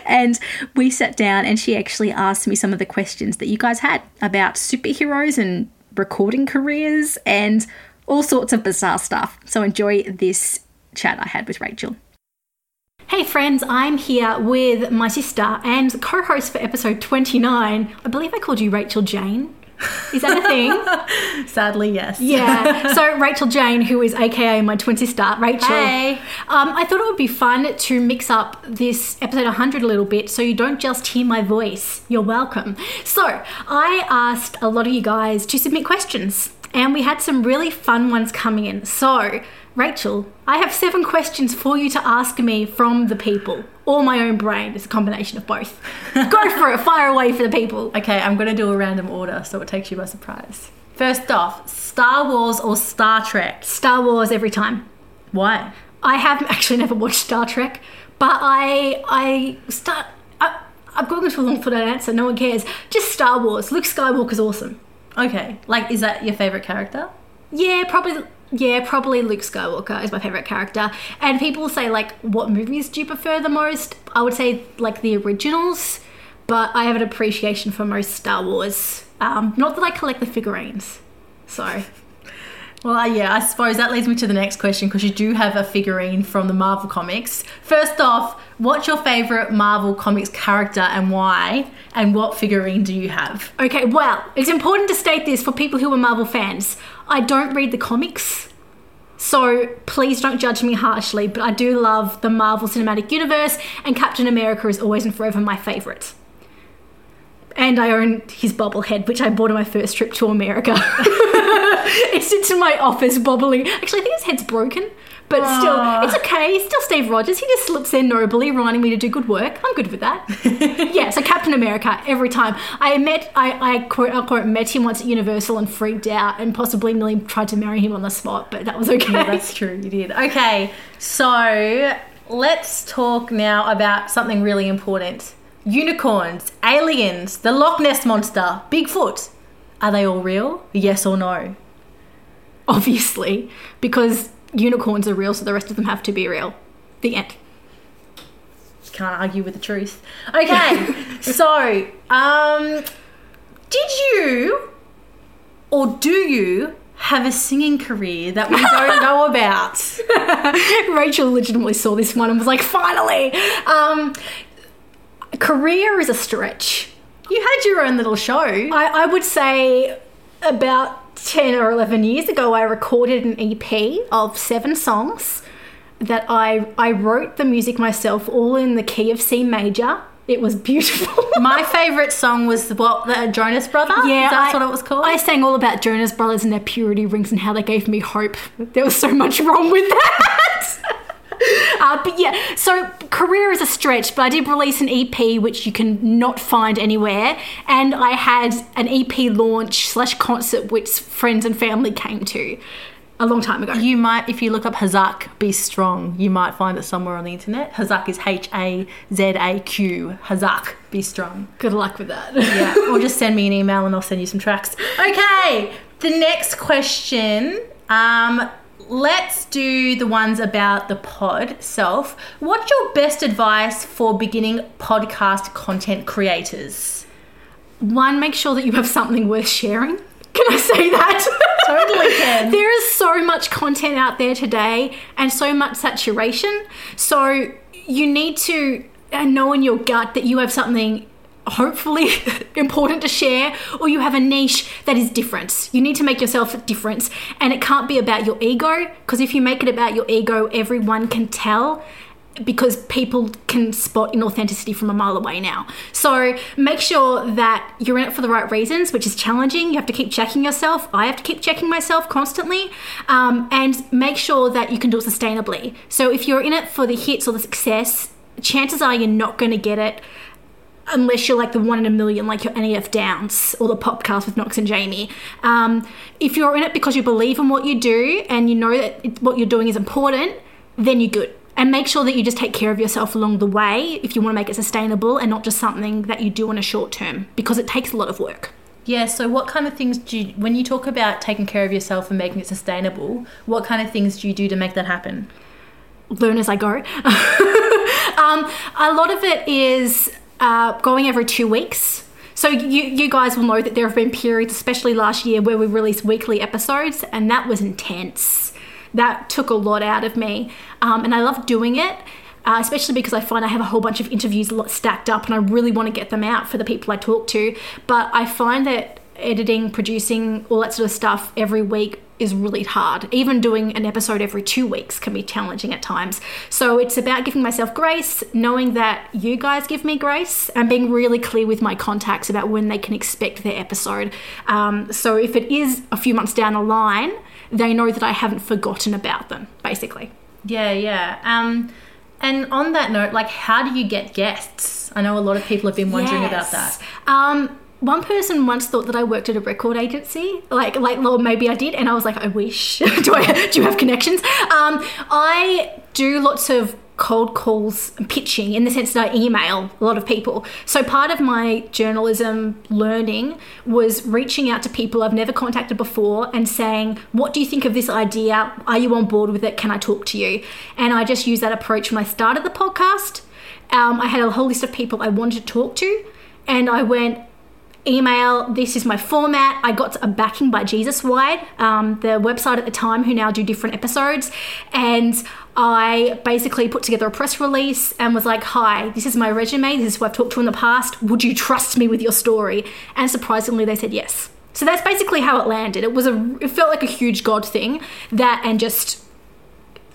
and we sat down, and she actually asked me some of the questions that you guys had about superheroes and recording careers and all sorts of bizarre stuff. So, enjoy this chat I had with Rachel. Hey friends, I'm here with my sister and co host for episode 29. I believe I called you Rachel Jane. Is that a thing? Sadly, yes. yeah. So, Rachel Jane, who is AKA my twin sister, Rachel. Hey. Um, I thought it would be fun to mix up this episode 100 a little bit so you don't just hear my voice. You're welcome. So, I asked a lot of you guys to submit questions, and we had some really fun ones coming in. So, Rachel, I have seven questions for you to ask me from the people or my own brain. It's a combination of both. Go for it, fire away for the people. Okay, I'm going to do a random order so it takes you by surprise. First off, Star Wars or Star Trek? Star Wars every time. Why? I have actually never watched Star Trek, but I I start. I, I'm going to a long thought out answer. No one cares. Just Star Wars. Luke Skywalker's awesome. Okay, like, is that your favorite character? Yeah, probably. Yeah, probably Luke Skywalker is my favorite character. And people say like, what movies do you prefer the most? I would say like the originals, but I have an appreciation for most Star Wars. Um, not that I collect the figurines. So Well, uh, yeah, I suppose that leads me to the next question because you do have a figurine from the Marvel Comics. First off, what's your favorite Marvel Comics character and why? And what figurine do you have? Okay, well, it's important to state this for people who are Marvel fans. I don't read the comics, so please don't judge me harshly, but I do love the Marvel Cinematic Universe, and Captain America is always and forever my favourite. And I own his bobblehead, which I bought on my first trip to America. it sits in my office bobbling. Actually, I think his head's broken, but still, it's okay. He's still Steve Rogers. He just slips in nobly, reminding me to do good work. I'm good with that. yeah, so Captain America every time. I met, I, I quote unquote met him once at Universal and freaked out and possibly nearly tried to marry him on the spot, but that was okay. Yeah, that's true, you did. Okay, so let's talk now about something really important unicorns, aliens, the Loch Ness Monster, Bigfoot. Are they all real? Yes or no? Obviously, because unicorns are real, so the rest of them have to be real. The end. Can't argue with the truth. Okay, so um, did you or do you have a singing career that we don't know about? Rachel legitimately saw this one and was like, finally! Um, career is a stretch. You had your own little show. I, I would say about 10 or 11 years ago, I recorded an EP of seven songs that I, I wrote the music myself, all in the key of C major. It was beautiful. My favourite song was what the Jonas Brother. Yeah, that's I- what it was called. I sang all about Jonas Brothers and their purity rings and how they gave me hope. There was so much wrong with that. Uh, but yeah, so career is a stretch, but I did release an EP which you can not find anywhere, and I had an EP launch slash concert which friends and family came to a long time ago. you might, if you look up Hazaq, be strong. You might find it somewhere on the internet. Hazaq is H A Z A Q. Hazaq, be strong. Good luck with that. Yeah, or just send me an email and I'll send you some tracks. Okay, the next question. Um, let's do the ones about the pod self. What's your best advice for beginning podcast content creators? One, make sure that you have something worth sharing. Can I say that? Totally can. there is so much content out there today and so much saturation. So you need to uh, know in your gut that you have something hopefully important to share or you have a niche that is different. You need to make yourself a difference, and it can't be about your ego because if you make it about your ego, everyone can tell because people can spot inauthenticity from a mile away now. So make sure that you're in it for the right reasons, which is challenging. You have to keep checking yourself. I have to keep checking myself constantly. Um, and make sure that you can do it sustainably. So if you're in it for the hits or the success, chances are you're not going to get it unless you're like the one in a million, like your Annie F. Downs or the podcast with Knox and Jamie. Um, if you're in it because you believe in what you do and you know that it, what you're doing is important, then you're good. And make sure that you just take care of yourself along the way if you want to make it sustainable and not just something that you do in a short term because it takes a lot of work. Yeah, so what kind of things do you, when you talk about taking care of yourself and making it sustainable, what kind of things do you do to make that happen? learn as I go. um, a lot of it is uh, going every two weeks. So you you guys will know that there have been periods, especially last year, where we released weekly episodes, and that was intense. That took a lot out of me, um, and I love doing it. Uh, especially because I find I have a whole bunch of interviews stacked up and I really want to get them out for the people I talk to. But I find that editing, producing, all that sort of stuff every week is really hard. Even doing an episode every two weeks can be challenging at times. So it's about giving myself grace, knowing that you guys give me grace, and being really clear with my contacts about when they can expect their episode. Um, so if it is a few months down the line, they know that I haven't forgotten about them, basically. Yeah, yeah. Um, and on that note, like, how do you get guests? I know a lot of people have been wondering about that. Um, one person once thought that I worked at a record agency, like like or maybe I did, and I was like, I wish. do I do you have connections? Um, I do lots of cold calls pitching in the sense that I email a lot of people. So part of my journalism learning was reaching out to people I've never contacted before and saying, "What do you think of this idea? Are you on board with it? Can I talk to you?" And I just used that approach when I started the podcast. Um, I had a whole list of people I wanted to talk to, and I went, email. This is my format. I got a backing by Jesus Wired, um, the website at the time, who now do different episodes. And I basically put together a press release and was like, Hi, this is my resume. This is who I've talked to in the past. Would you trust me with your story? And surprisingly, they said yes. So that's basically how it landed. It was a, it felt like a huge God thing that and just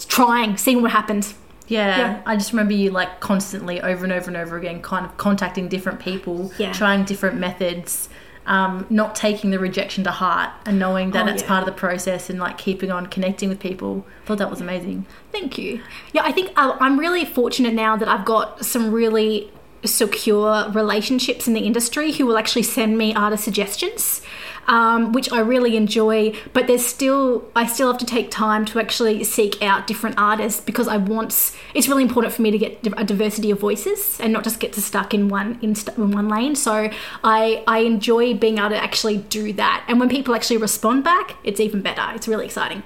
trying, seeing what happens. Yeah, Yeah. I just remember you like constantly over and over and over again, kind of contacting different people, Yeah. trying different methods, um, not taking the rejection to heart, and knowing that Oh, it's yeah. part of the process and like keeping on connecting with people. I thought that was amazing. Thank you. Yeah, I think uh, I'm really fortunate now that I've got some really secure relationships in the industry who will actually send me artist suggestions, um, which I really enjoy. But there's still, I still have to take time to actually seek out different artists because I want. It's really important for me to get a diversity of voices and not just get stuck in one in, in one lane. So I I enjoy being able to actually do that. And when people actually respond back, it's even better. It's really exciting.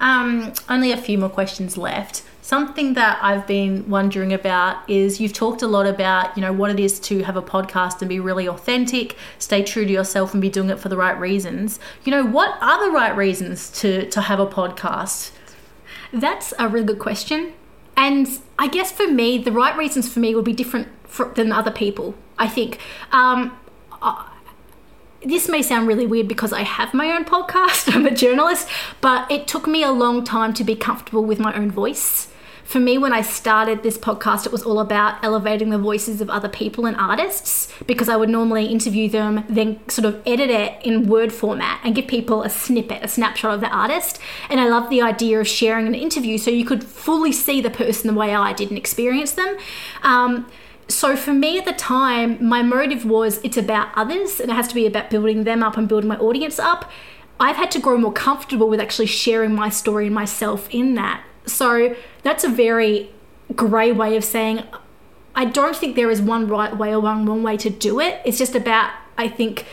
Um, only a few more questions left. Something that I've been wondering about is you've talked a lot about, you know, what it is to have a podcast and be really authentic, stay true to yourself and be doing it for the right reasons. You know, what are the right reasons to to have a podcast? That's a really good question. And I guess for me, the right reasons for me would be different for, than other people, I think. Um, I- this may sound really weird because I have my own podcast, I'm a journalist, but it took me a long time to be comfortable with my own voice. For me, when I started this podcast, it was all about elevating the voices of other people and artists because I would normally interview them, then sort of edit it in word format and give people a snippet, a snapshot of the artist. And I love the idea of sharing an interview so you could fully see the person the way I did and experience them. Um, so for me at the time, my motive was it's about others and it has to be about building them up and building my audience up. I've had to grow more comfortable with actually sharing my story and myself in that. So that's a very grey way of saying I don't think there is one right way or one wrong way to do it. It's just about, I think,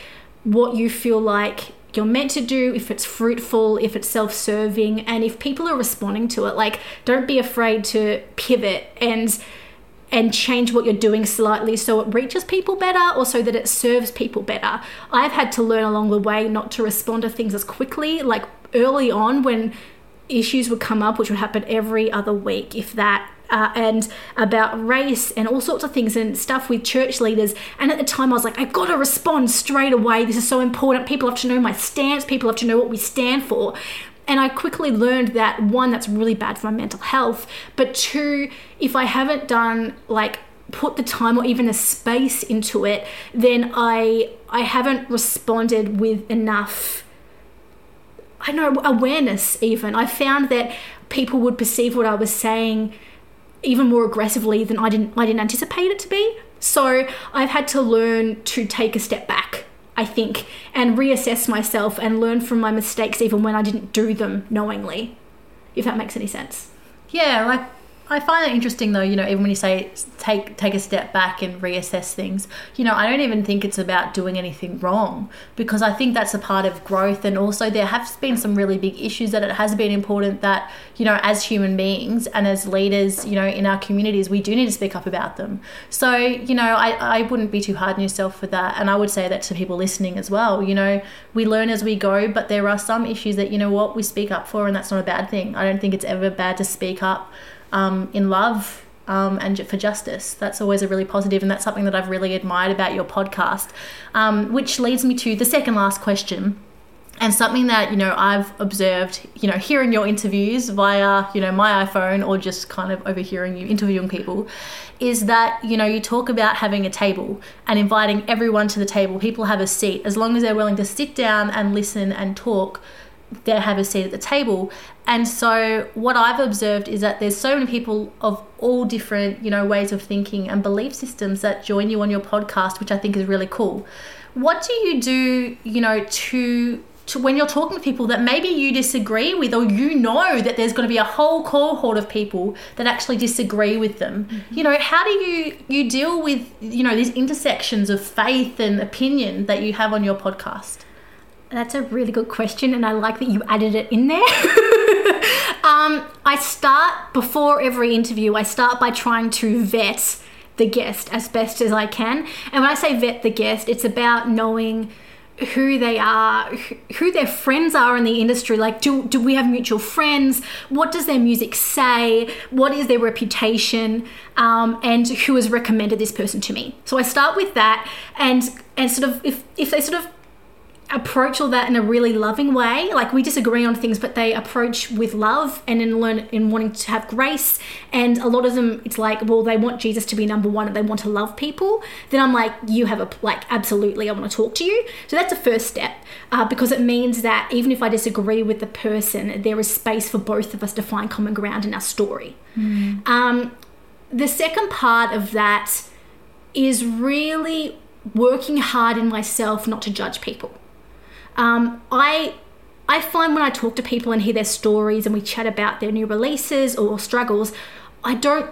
what you feel like you're meant to do, if it's fruitful, if it's self serving, and if people are responding to it. Like, don't be afraid to pivot and and change what you're doing slightly so it reaches people better or so that it serves people better. I've had to learn along the way not to respond to things as quickly. Like early on, when issues would come up, which would happen every other week, if that. Uh, and about race and all sorts of things and stuff with church leaders. And at the time, I was like, I've got to respond straight away. This is so important. People have to know my stance, people have to know what we stand for. And I quickly learned that one, that's really bad for my mental health, but two, if I haven't done like put the time or even the space into it, then I I haven't responded with enough I know awareness even. I found that people would perceive what I was saying even more aggressively than I didn't I didn't anticipate it to be. So I've had to learn to take a step back, I think, and reassess myself and learn from my mistakes even when I didn't do them knowingly, if that makes any sense. Yeah, like I find that interesting though, you know, even when you say take take a step back and reassess things, you know, I don't even think it's about doing anything wrong because I think that's a part of growth and also there have been some really big issues that it has been important that, you know, as human beings and as leaders, you know, in our communities, we do need to speak up about them. So, you know, I, I wouldn't be too hard on yourself for that. And I would say that to people listening as well. You know, we learn as we go, but there are some issues that, you know what, we speak up for and that's not a bad thing. I don't think it's ever bad to speak up um, in love um, and for justice. That's always a really positive, and that's something that I've really admired about your podcast. Um, which leads me to the second last question. And something that you know I've observed, you know, hearing your interviews via you know my iPhone or just kind of overhearing you interviewing people, is that you know you talk about having a table and inviting everyone to the table. People have a seat as long as they're willing to sit down and listen and talk they have a seat at the table. And so what I've observed is that there's so many people of all different, you know, ways of thinking and belief systems that join you on your podcast, which I think is really cool. What do you do, you know, to to when you're talking to people that maybe you disagree with or you know that there's going to be a whole cohort of people that actually disagree with them mm-hmm. you know how do you you deal with you know these intersections of faith and opinion that you have on your podcast That's a really good question, and I like that you added it in there. um, I start before every interview, I start by trying to vet the guest as best as I can. And when I say vet the guest, it's about knowing who they are, who- their friends are in the industry. Like, do, do we have mutual friends? What does their music say? What is their reputation? Um, and who has recommended this person to me? So I start with that, and and sort of if if they sort of approach all that in a really loving way. Like we disagree on things, but they approach with love and in learn in wanting to have grace. And a lot of them, it's like, well, they want Jesus to be number one and they want to love people. Then I'm like, you have a like, absolutely, I want to talk to you. So that's a first step uh, because it means that even if I disagree with the person, there is space for both of us to find common ground in our story. Um, the second part of that is really working hard in myself not to judge people. Um, I I find when I talk to people and hear their stories and we chat about their new releases or struggles, I don't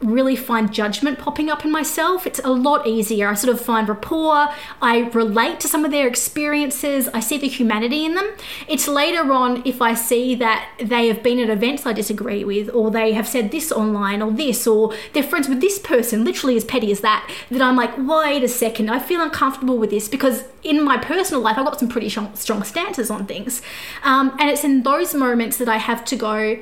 really find judgment popping up in myself. It's a lot easier. I sort of find rapport. I relate to some of their experiences. I see the humanity in them. It's later on if I see that they have been at events I disagree with, or they have said this online, or this, or they're friends with this person, literally as petty as that, that I'm like, wait a second, I feel uncomfortable with this because in my personal life, I've got some pretty strong, stances on things. Um, and it's in those moments that I have to go,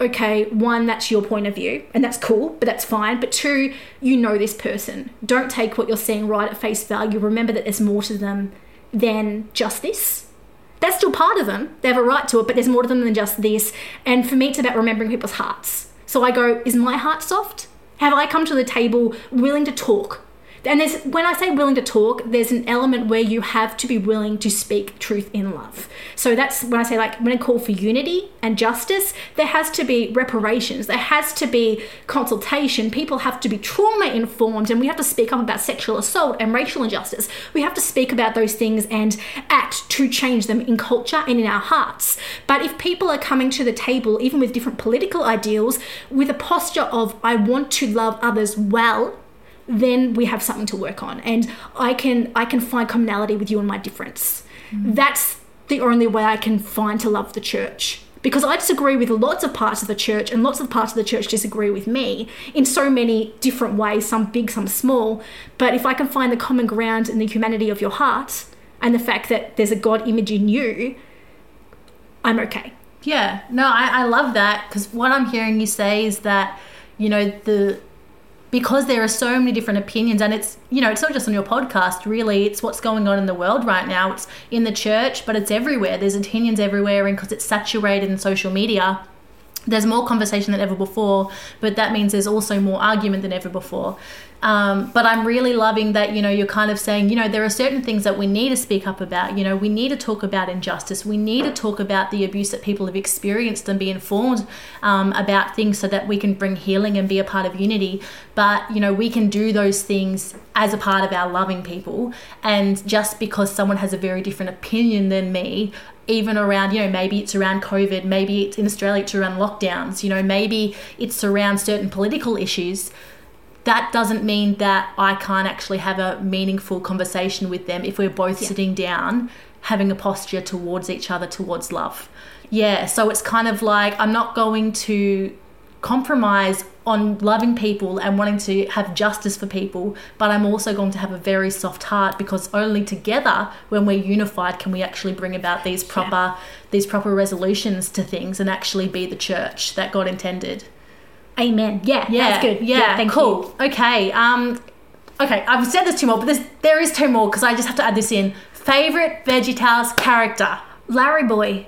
okay, one, that's your point of view, and that's cool, but that's fine. But two, you know this person. Don't take what you're seeing right at face value. Remember that there's more to them than just this. That's still part of them. They have a right to it, but there's more to them than just this. And for me, it's about remembering people's hearts. So I go, is my heart soft? Have I come to the table willing to talk? And there's when I say willing to talk, there's an element where you have to be willing to speak truth in love. So that's when I say like when I call for unity and justice, there has to be reparations, there has to be consultation. People have to be trauma informed, and we have to speak up about sexual assault and racial injustice. We have to speak about those things and act to change them in culture and in our hearts. But if people are coming to the table, even with different political ideals, with a posture of I want to love others well then we have something to work on. And i can i can find commonality with you and my difference. Mm. That's the only way i can find to love the church. Because i disagree with lots of parts of the church and lots of parts of the church disagree with me in so many different ways some big some small. But if i can find the common ground in the humanity of your heart and the fact that there's a god image in you i'm okay. Yeah, no, I, I love that because what I'm hearing you say is that, you know, the because there are so many different opinions and it's you know it's not just on your podcast really it's what's going on in the world right now. It's in the church but it's everywhere. There's opinions everywhere and because it's saturated in social media there's more conversation than ever before, but that means there's also more argument than ever before. Um, but I'm really loving that, you know, you're kind of saying, you know, there are certain things that we need to speak up about. You know, we need to talk about injustice. We need to talk about the abuse that people have experienced and be informed um, about things so that we can bring healing and be a part of unity. But, you know, we can do those things as a part of our loving people. And just because someone has a very different opinion than me, even around, you know, maybe it's around COVID, maybe it's in Australia, it's around lockdowns, you know, maybe it's around certain political issues that doesn't mean that I can't actually have a meaningful conversation with them if we're both Yeah. sitting down having a posture towards each other, towards love. Yeah, so it's kind of like I'm not going to compromise on loving people and wanting to have justice for people, but I'm also going to have a very soft heart because only together, when we're unified, can we actually bring about these proper these proper resolutions to things and actually be the church that God intended. Amen. Yeah, Yeah, that's good. Yeah, thank cool. you. Okay. Um, okay. I've said there's two more, but there is two more because I just have to add this in. Favorite Veggie VeggieTales character. Larry Boy.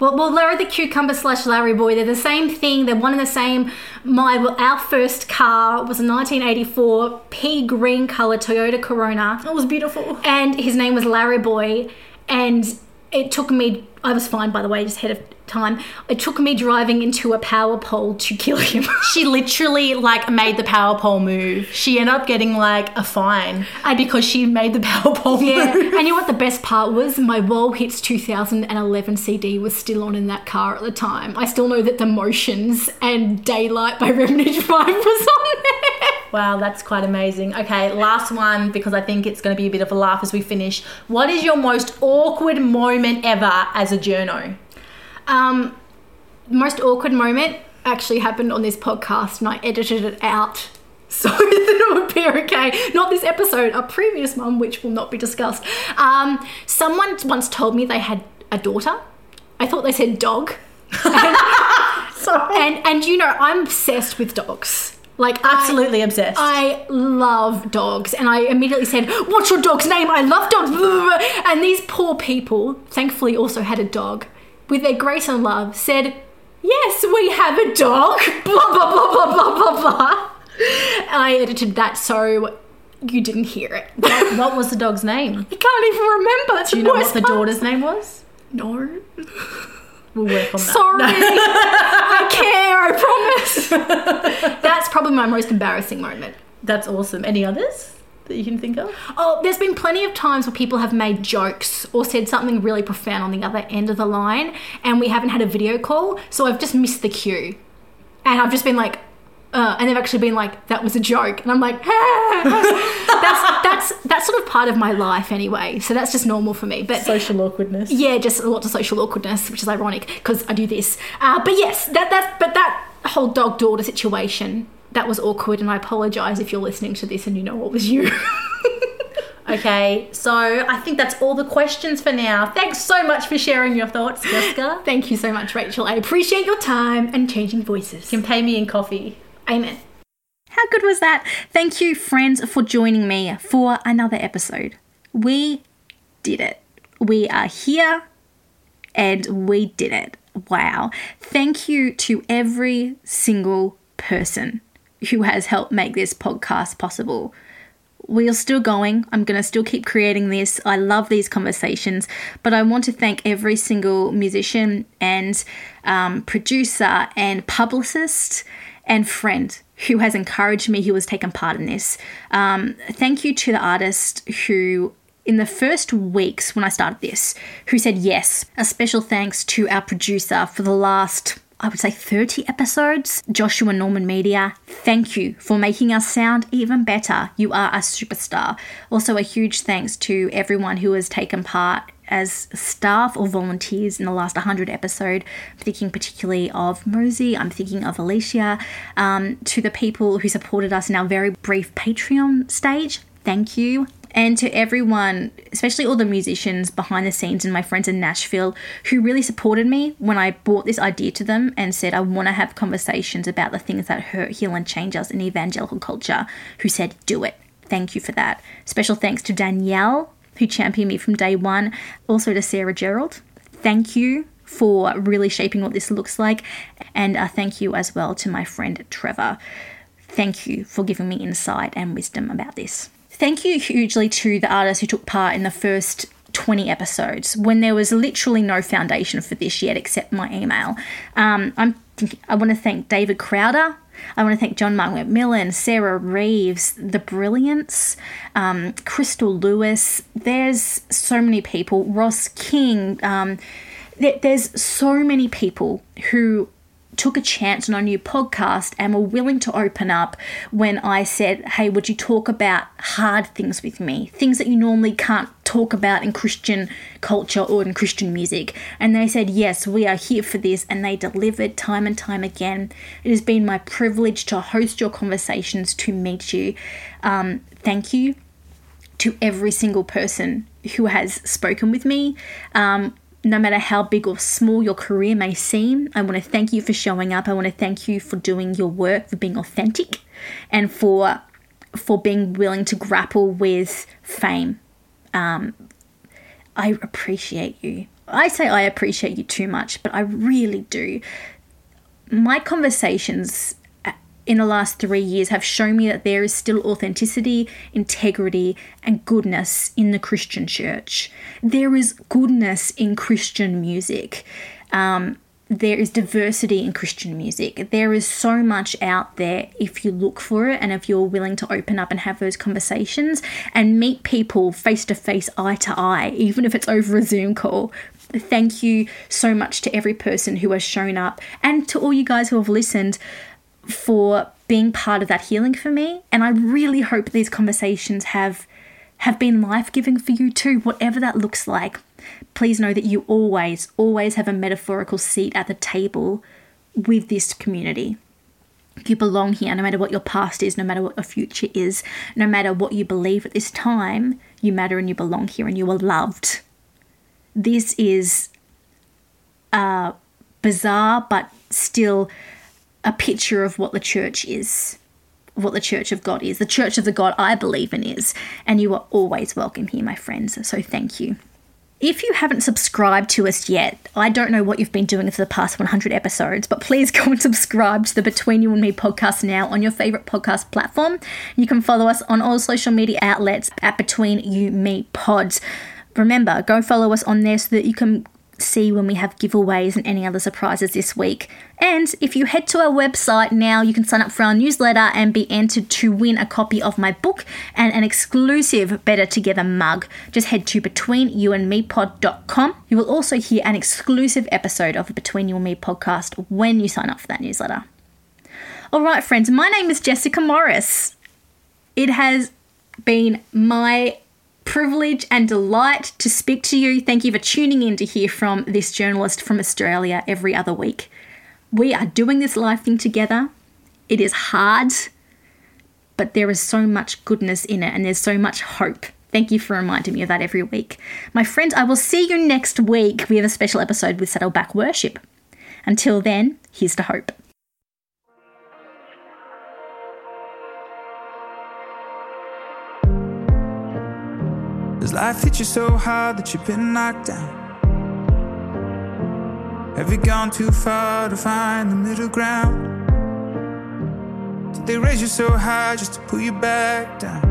Well, well, Larry the Cucumber slash Larry Boy, they're the same thing. They're one and the same. My our first car was a 1984 pea green color Toyota Corona, It was beautiful. and his name was Larry Boy. And it took me. I was fine, by the way, just ahead of time. It took me driving into a power pole to kill him. She literally like made the power pole move. She ended up getting like a fine because she made the power pole Yeah, move. and you know what the best part was? My WOW Hits 2011 CD was still on in that car at the time. I still know that The Motions and Daylight by Remnant 5 was on there. Wow, that's quite amazing. Okay, last one because I think it's going to be a bit of a laugh as we finish. What is your most awkward moment ever as a journo? Um, most awkward moment actually happened on this podcast, and I edited it out so that it would be okay. Not this episode, a previous one, which will not be discussed. Um, someone once told me they had a daughter. I thought they said dog. Sorry. And and you know, I'm obsessed with dogs. Like I- Absolutely obsessed. I love dogs, and I immediately said, "What's your dog's name? I love dogs." And these poor people, thankfully, also had a dog. With their grace and love, said, "Yes, we have a dog." Blah blah blah blah blah blah blah. I edited that so you didn't hear it. what, what was the dog's name? I can't even remember. Do you know what the part. daughter's name was? No. We'll work on that. Sorry. I care, I promise. That's probably my most embarrassing moment. That's awesome. Any others that you can think of? Oh, there's been plenty of times where people have made jokes or said something really profound on the other end of the line, and we haven't had a video call, so I've just missed the cue. And I've just been like, uh, and they've actually been like, that was a joke. And I'm like, that's, that's, that's sort of part of my life anyway. So that's just normal for me. But Social awkwardness. yeah, just lots of social awkwardness, which is ironic because I do this. Uh, but yes, that that but that whole dog daughter situation that was awkward, and I apologize if you're listening to this and you know it was you. Okay, so I think that's all the questions for now. Thanks so much for sharing your thoughts, Jessica. Thank you so much, Rachel. I appreciate your time and changing voices. You can pay me in coffee. Amen. How good was that? Thank you, friends, for joining me for another episode. We did it. We are here and we did it. Wow. Thank you to every single person who has helped make this podcast possible. We are still going. I'm going to still keep creating this. I love these conversations, but I want to thank every single musician and um, producer and publicist and friend who has encouraged me, who has taken part in this. Um, thank you to the artist who in the first weeks when I started this, who said yes. A special thanks to our producer for the last, I would say, 30 episodes, Joshua Norman Media. Thank you for making us sound even better. You are a superstar. Also, a huge thanks to everyone who has taken part as staff or volunteers in the last 100 episode. I'm thinking particularly of Mosey, I'm thinking of Alicia, um, to the people who supported us in our very brief Patreon stage. Thank you. And to everyone, especially all the musicians behind the scenes and my friends in Nashville who really supported me when I brought this idea to them and said, I want to have conversations about the things that hurt, heal, and change us in evangelical culture, who said, do it. Thank you for that. Special thanks to Danielle, who championed me from day one. Also to Sarah Gerald. Thank you for really shaping what this looks like. And uh, thank you as well to my friend Trevor. Thank you for giving me insight and wisdom about this. Thank you hugely to the artists who took part in the first 20 episodes when there was literally no foundation for this yet except my email. Um, I'm thinking, I want to thank David Crowder. I want to thank John Mark McMillan, Sarah Reeves, The Brilliance, um, Crystal Lewis. There's so many people. Ross King. Um, there's so many people who took a chance on a new podcast and were willing to open up when I said, Hey, would you talk about hard things with me? Things that you normally can't talk about in Christian culture or in Christian music. And they said, Yes, we are here for this. And they delivered time and time again. It has been my privilege to host your conversations, to meet you. Um, thank you to every single person who has spoken with me. Um, no matter how big or small your career may seem, I want to thank you for showing up. I want to thank you for doing your work, for being authentic, and for for being willing to grapple with fame. Um, I appreciate you. I say I appreciate you too much, but I really do. My conversations in the last three years have shown me that there is still authenticity, integrity, and goodness in the Christian church. There is goodness in Christian music. Um, there is diversity in Christian music. There is so much out there if you look for it and if you're willing to open up and have those conversations and meet people face to face, eye to eye, even if it's over a Zoom call. Thank you so much to every person who has shown up and to all you guys who have listened for being part of that healing for me. And I really hope these conversations have have been life-giving for you too, whatever that looks like. Please know that you always, always have a metaphorical seat at the table with this community. You belong here no matter what your past is, no matter what your future is, no matter what you believe at this time, you matter and you belong here and you are loved. This is uh, bizarre, but still a picture of what the church is, what the church of God is, the church of the God I believe in is. And you are always welcome here, my friends. So thank you. If you haven't subscribed to us yet, I don't know what you've been doing for the past 100 episodes, but please go and subscribe to the Between You and Me podcast now on your favorite podcast platform. You can follow us on all social media outlets at Between You Me Pods. Remember, go follow us on there so that you can see when we have giveaways and any other surprises this week. And if you head to our website now, you can sign up for our newsletter and be entered to win a copy of my book and an exclusive Better Together mug. Just head to betweenyouandmepod.com. You will also hear an exclusive episode of the Between You and Me podcast when you sign up for that newsletter. All right, friends, my name is Jessica Morris. It has been my privilege and delight to speak to you. Thank you for tuning in to hear from this journalist from Australia every other week. We are doing this live thing together. It is hard, but there is so much goodness in it and there's so much hope. Thank you for reminding me of that every week. My friends, I will see you next week. We have a special episode with Saddleback Worship. Until then, here's to hope. Does life hit you so hard that you've been knocked down? Have you gone too far to find the middle ground? Did they raise you so high just to pull you back down?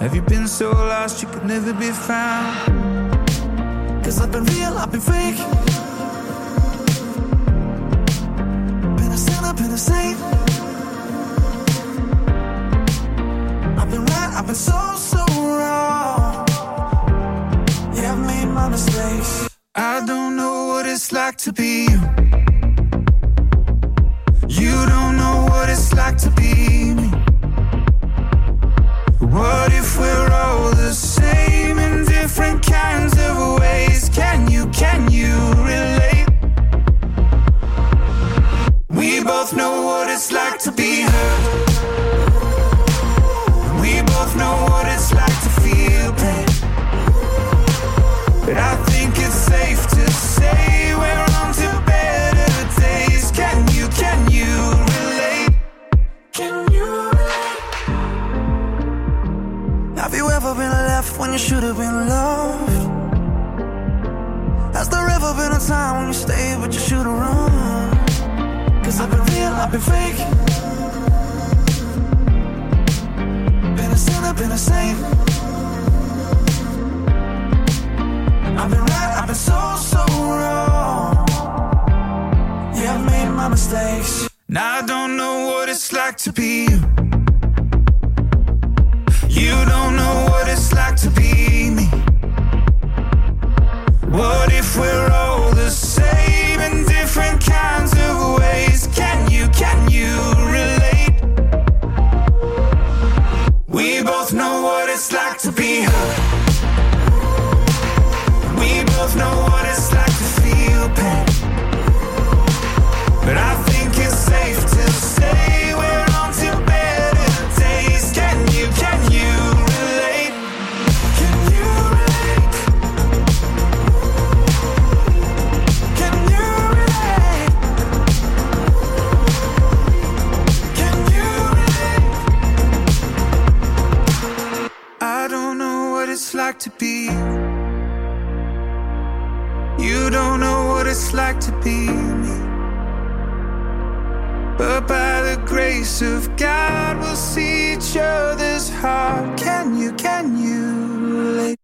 Have you been so lost you could never be found? Cause I've been real, I've been fake. Been a sinner, been a saint. I've been right, I've been so, like to be been fake. Been a sinner, been a saint. I've been right, I've been so, so wrong. Yeah, I've made my mistakes. Now I don't know what it's like to be you. You don't know what it's like to be me. What if we're all the same different kinds of ways? Can you, can you relate? We both know what it's like to be hurt. We both know it's like to be me. But by the grace of God, we'll see each other's heart. Can you, can you?